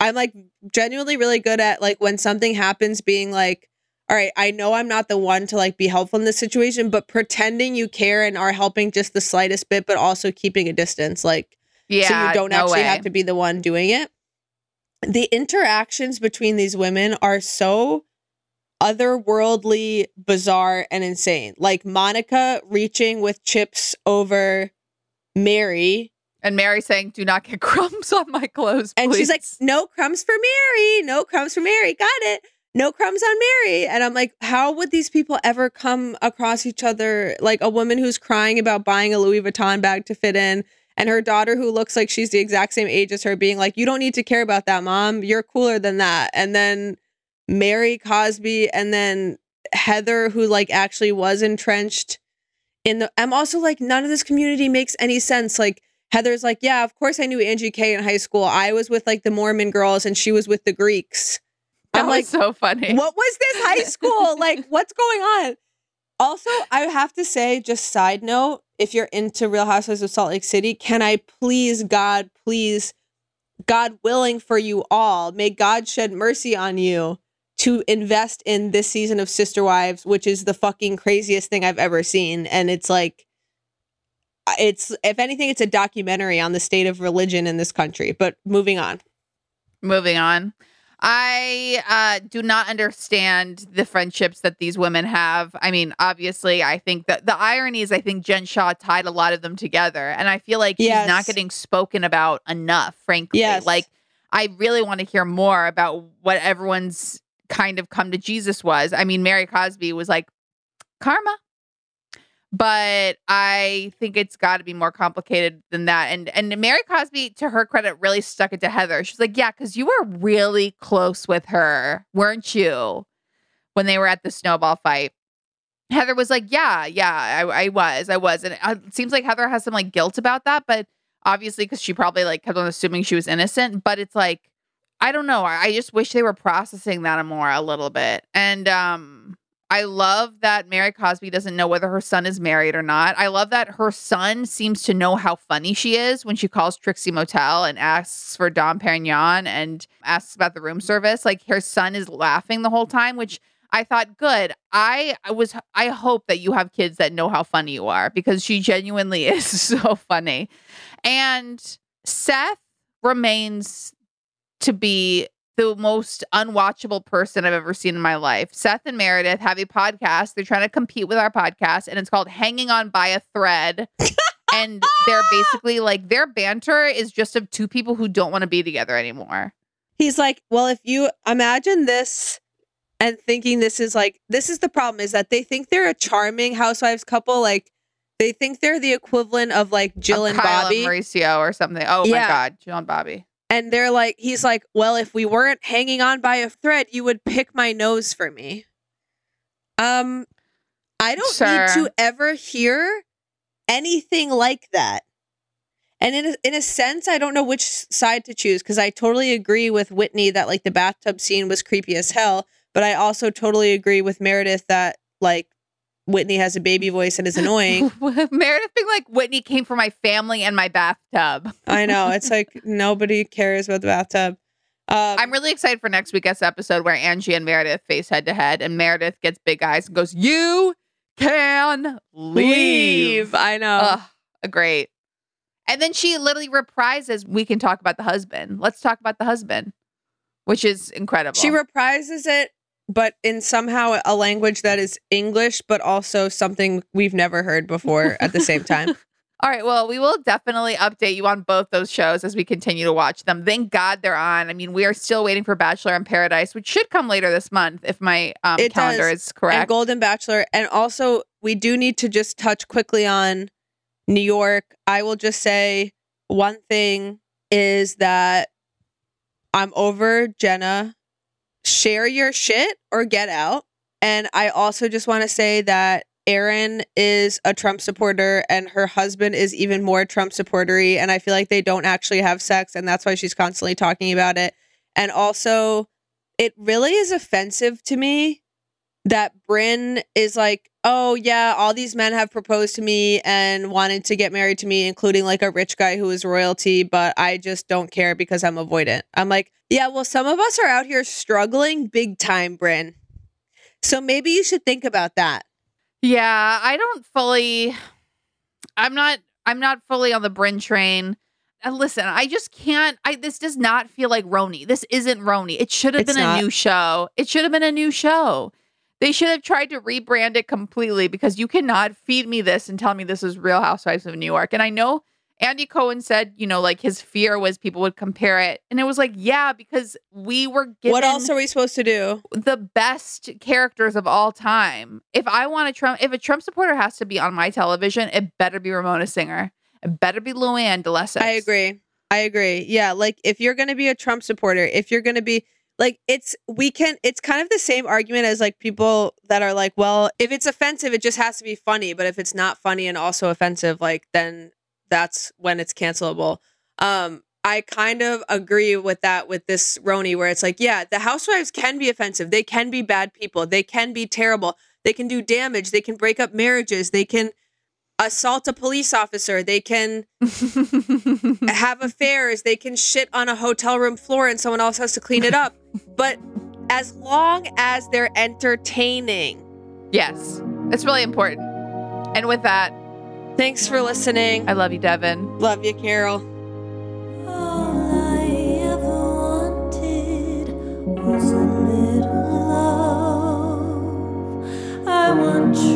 [SPEAKER 4] I'm like genuinely really good at like when something happens, being like, all right, I know I'm not the one to like be helpful in this situation, but pretending you care and are helping just the slightest bit, but also keeping a distance, like
[SPEAKER 3] Yeah,
[SPEAKER 4] so you don't
[SPEAKER 3] no
[SPEAKER 4] actually
[SPEAKER 3] way.
[SPEAKER 4] have to be the one doing it. The interactions between these women are so otherworldly, bizarre, and insane. Like Monica reaching with chips over Mary.
[SPEAKER 3] And Mary saying, "Do not get crumbs on my clothes."
[SPEAKER 4] And she's like, no crumbs for Mary. No crumbs for Mary. Got it. No crumbs on Mary. And I'm like, how would these people ever come across each other? Like a woman who's crying about buying a Louis Vuitton bag to fit in, and her daughter who looks like she's the exact same age as her being like, you don't need to care about that, mom. You're cooler than that. And then Mary Cosby, and then Heather, who like actually was entrenched in the. I'm also like, none of this community makes any sense. Like, Heather's like, yeah, of course I knew Angie K in high school. I was with like the Mormon girls and she was with the Greeks.
[SPEAKER 3] That
[SPEAKER 4] I'm
[SPEAKER 3] was
[SPEAKER 4] like,
[SPEAKER 3] so funny.
[SPEAKER 4] what was this high school? like, what's going on? Also, I have to say, just side note, if you're into Real Housewives of Salt Lake City, can I please, God, please, God willing for you all, may God shed mercy on you to invest in this season of Sister Wives, which is the fucking craziest thing I've ever seen. And it's like, it's, if anything, it's a documentary on the state of religion in this country. But moving on.
[SPEAKER 3] Moving on. I uh, do not understand the friendships that these women have. I mean, obviously, I think that the irony is I think Jen Shah tied a lot of them together. And I feel like she's
[SPEAKER 4] Yes.
[SPEAKER 3] not getting spoken about enough, frankly.
[SPEAKER 4] Yes.
[SPEAKER 3] Like, I really want to hear more about what everyone's kind of come to Jesus was. I mean, Mary Cosby was like, karma. But I think it's got to be more complicated than that. And and Mary Cosby, to her credit, really stuck it to Heather. She's like, "Yeah, because you were really close with her, weren't you?" When they were at the snowball fight, Heather was like, "Yeah, yeah, I, I was, I was." And it, uh, seems like Heather has some like guilt about that, but obviously because she probably like kept on assuming she was innocent. But it's like, I don't know. I, I just wish they were processing that more a little bit. And um, I love that Mary Cosby doesn't know whether her son is married or not. I love that her son seems to know how funny she is when she calls Trixie Motel and asks for Dom Perignon and asks about the room service. Like her son is laughing the whole time, which I thought, good. I, I was I hope that you have kids that know how funny you are because she genuinely is so funny. And Seth remains to be the most unwatchable person I've ever seen in my life. Seth and Meredith have a podcast. They're trying to compete with our podcast, and it's called Hanging On by a Thread. and they're basically like their banter is just of two people who don't want to be together anymore.
[SPEAKER 4] He's like, well, if you imagine this and thinking this is like, this is the problem is that they think they're a charming housewives couple. Like, they think they're the equivalent of like Jill
[SPEAKER 3] Of
[SPEAKER 4] and
[SPEAKER 3] Kyle
[SPEAKER 4] Bobby.
[SPEAKER 3] Mauricio or something. Oh my God, Jill and Bobby.
[SPEAKER 4] And they're like, he's like, well, if we weren't hanging on by a thread, you would pick my nose for me. Um, I don't
[SPEAKER 3] Sure.
[SPEAKER 4] need to ever hear anything like that. And in a, in a sense, I don't know which side to choose because I totally agree with Whitney that like the bathtub scene was creepy as hell, but I also totally agree with Meredith that like Whitney has a baby voice and is annoying.
[SPEAKER 3] Meredith being like, Whitney came for my family and my bathtub.
[SPEAKER 4] I know it's like nobody cares about the bathtub. Um,
[SPEAKER 3] I'm really excited for next week's episode where Angie and Meredith face head to head, and Meredith gets big eyes and goes, "You can leave."
[SPEAKER 4] I know.
[SPEAKER 3] Ugh, great. And then she literally reprises, "We can talk about the husband. Let's talk about the husband," which is incredible.
[SPEAKER 4] She reprises it, but in somehow a language that is English, but also something we've never heard before at the same time.
[SPEAKER 3] All right. Well, we will definitely update you on both those shows as we continue to watch them. Thank God they're on. I mean, we are still waiting for Bachelor in Paradise, which should come later this month if my um, calendar
[SPEAKER 4] does.
[SPEAKER 3] is correct.
[SPEAKER 4] And Golden Bachelor. And also, we do need to just touch quickly on New York. I will just say one thing is that I'm over Jenna. Share your shit or get out. And I also just want to say that Erin is a Trump supporter and her husband is even more Trump supportery. And I feel like they don't actually have sex. And that's why she's constantly talking about it. And also, it really is offensive to me that Bryn is like, oh, yeah, all these men have proposed to me and wanted to get married to me, including like a rich guy who is royalty, but I just don't care because I'm avoidant. I'm like, yeah, well, some of us are out here struggling big time, Bryn. So maybe you should think about that.
[SPEAKER 3] Yeah, I don't fully I'm not I'm not fully on the Bryn train. And listen, I just can't I this does not feel like RHONY. This isn't RHONY. It should have been
[SPEAKER 4] not.
[SPEAKER 3] a new show. It should have been a new show. They should have tried to rebrand it completely because you cannot feed me this and tell me this is Real Housewives of New York. And I know Andy Cohen said, you know, like his fear was people would compare it. And it was like, yeah, because we were given
[SPEAKER 4] what else are we supposed to do?
[SPEAKER 3] the best characters of all time. If I want a Trump, if a Trump supporter has to be on my television, it better be Ramona Singer. It better be Luann de Lesseps.
[SPEAKER 4] I agree. I agree. Yeah, like if you're going to be a Trump supporter, if you're going to be like it's we can it's kind of the same argument as like people that are like, well, if it's offensive, it just has to be funny, but if it's not funny and also offensive, like then that's when it's cancelable. Um I kind of agree with that with this RHONY where it's like, yeah, the housewives can be offensive. They can be bad people. They can be terrible. They can do damage. They can break up marriages. They can assault a police officer. They can have affairs. They can shit on a hotel room floor and someone else has to clean it up. But as long as they're entertaining.
[SPEAKER 3] Yes, it's really important. And with that,
[SPEAKER 4] Thanks for listening.
[SPEAKER 3] I love you, Devin.
[SPEAKER 4] Love you, Carol.
[SPEAKER 5] I ever wanted was a little love. I want true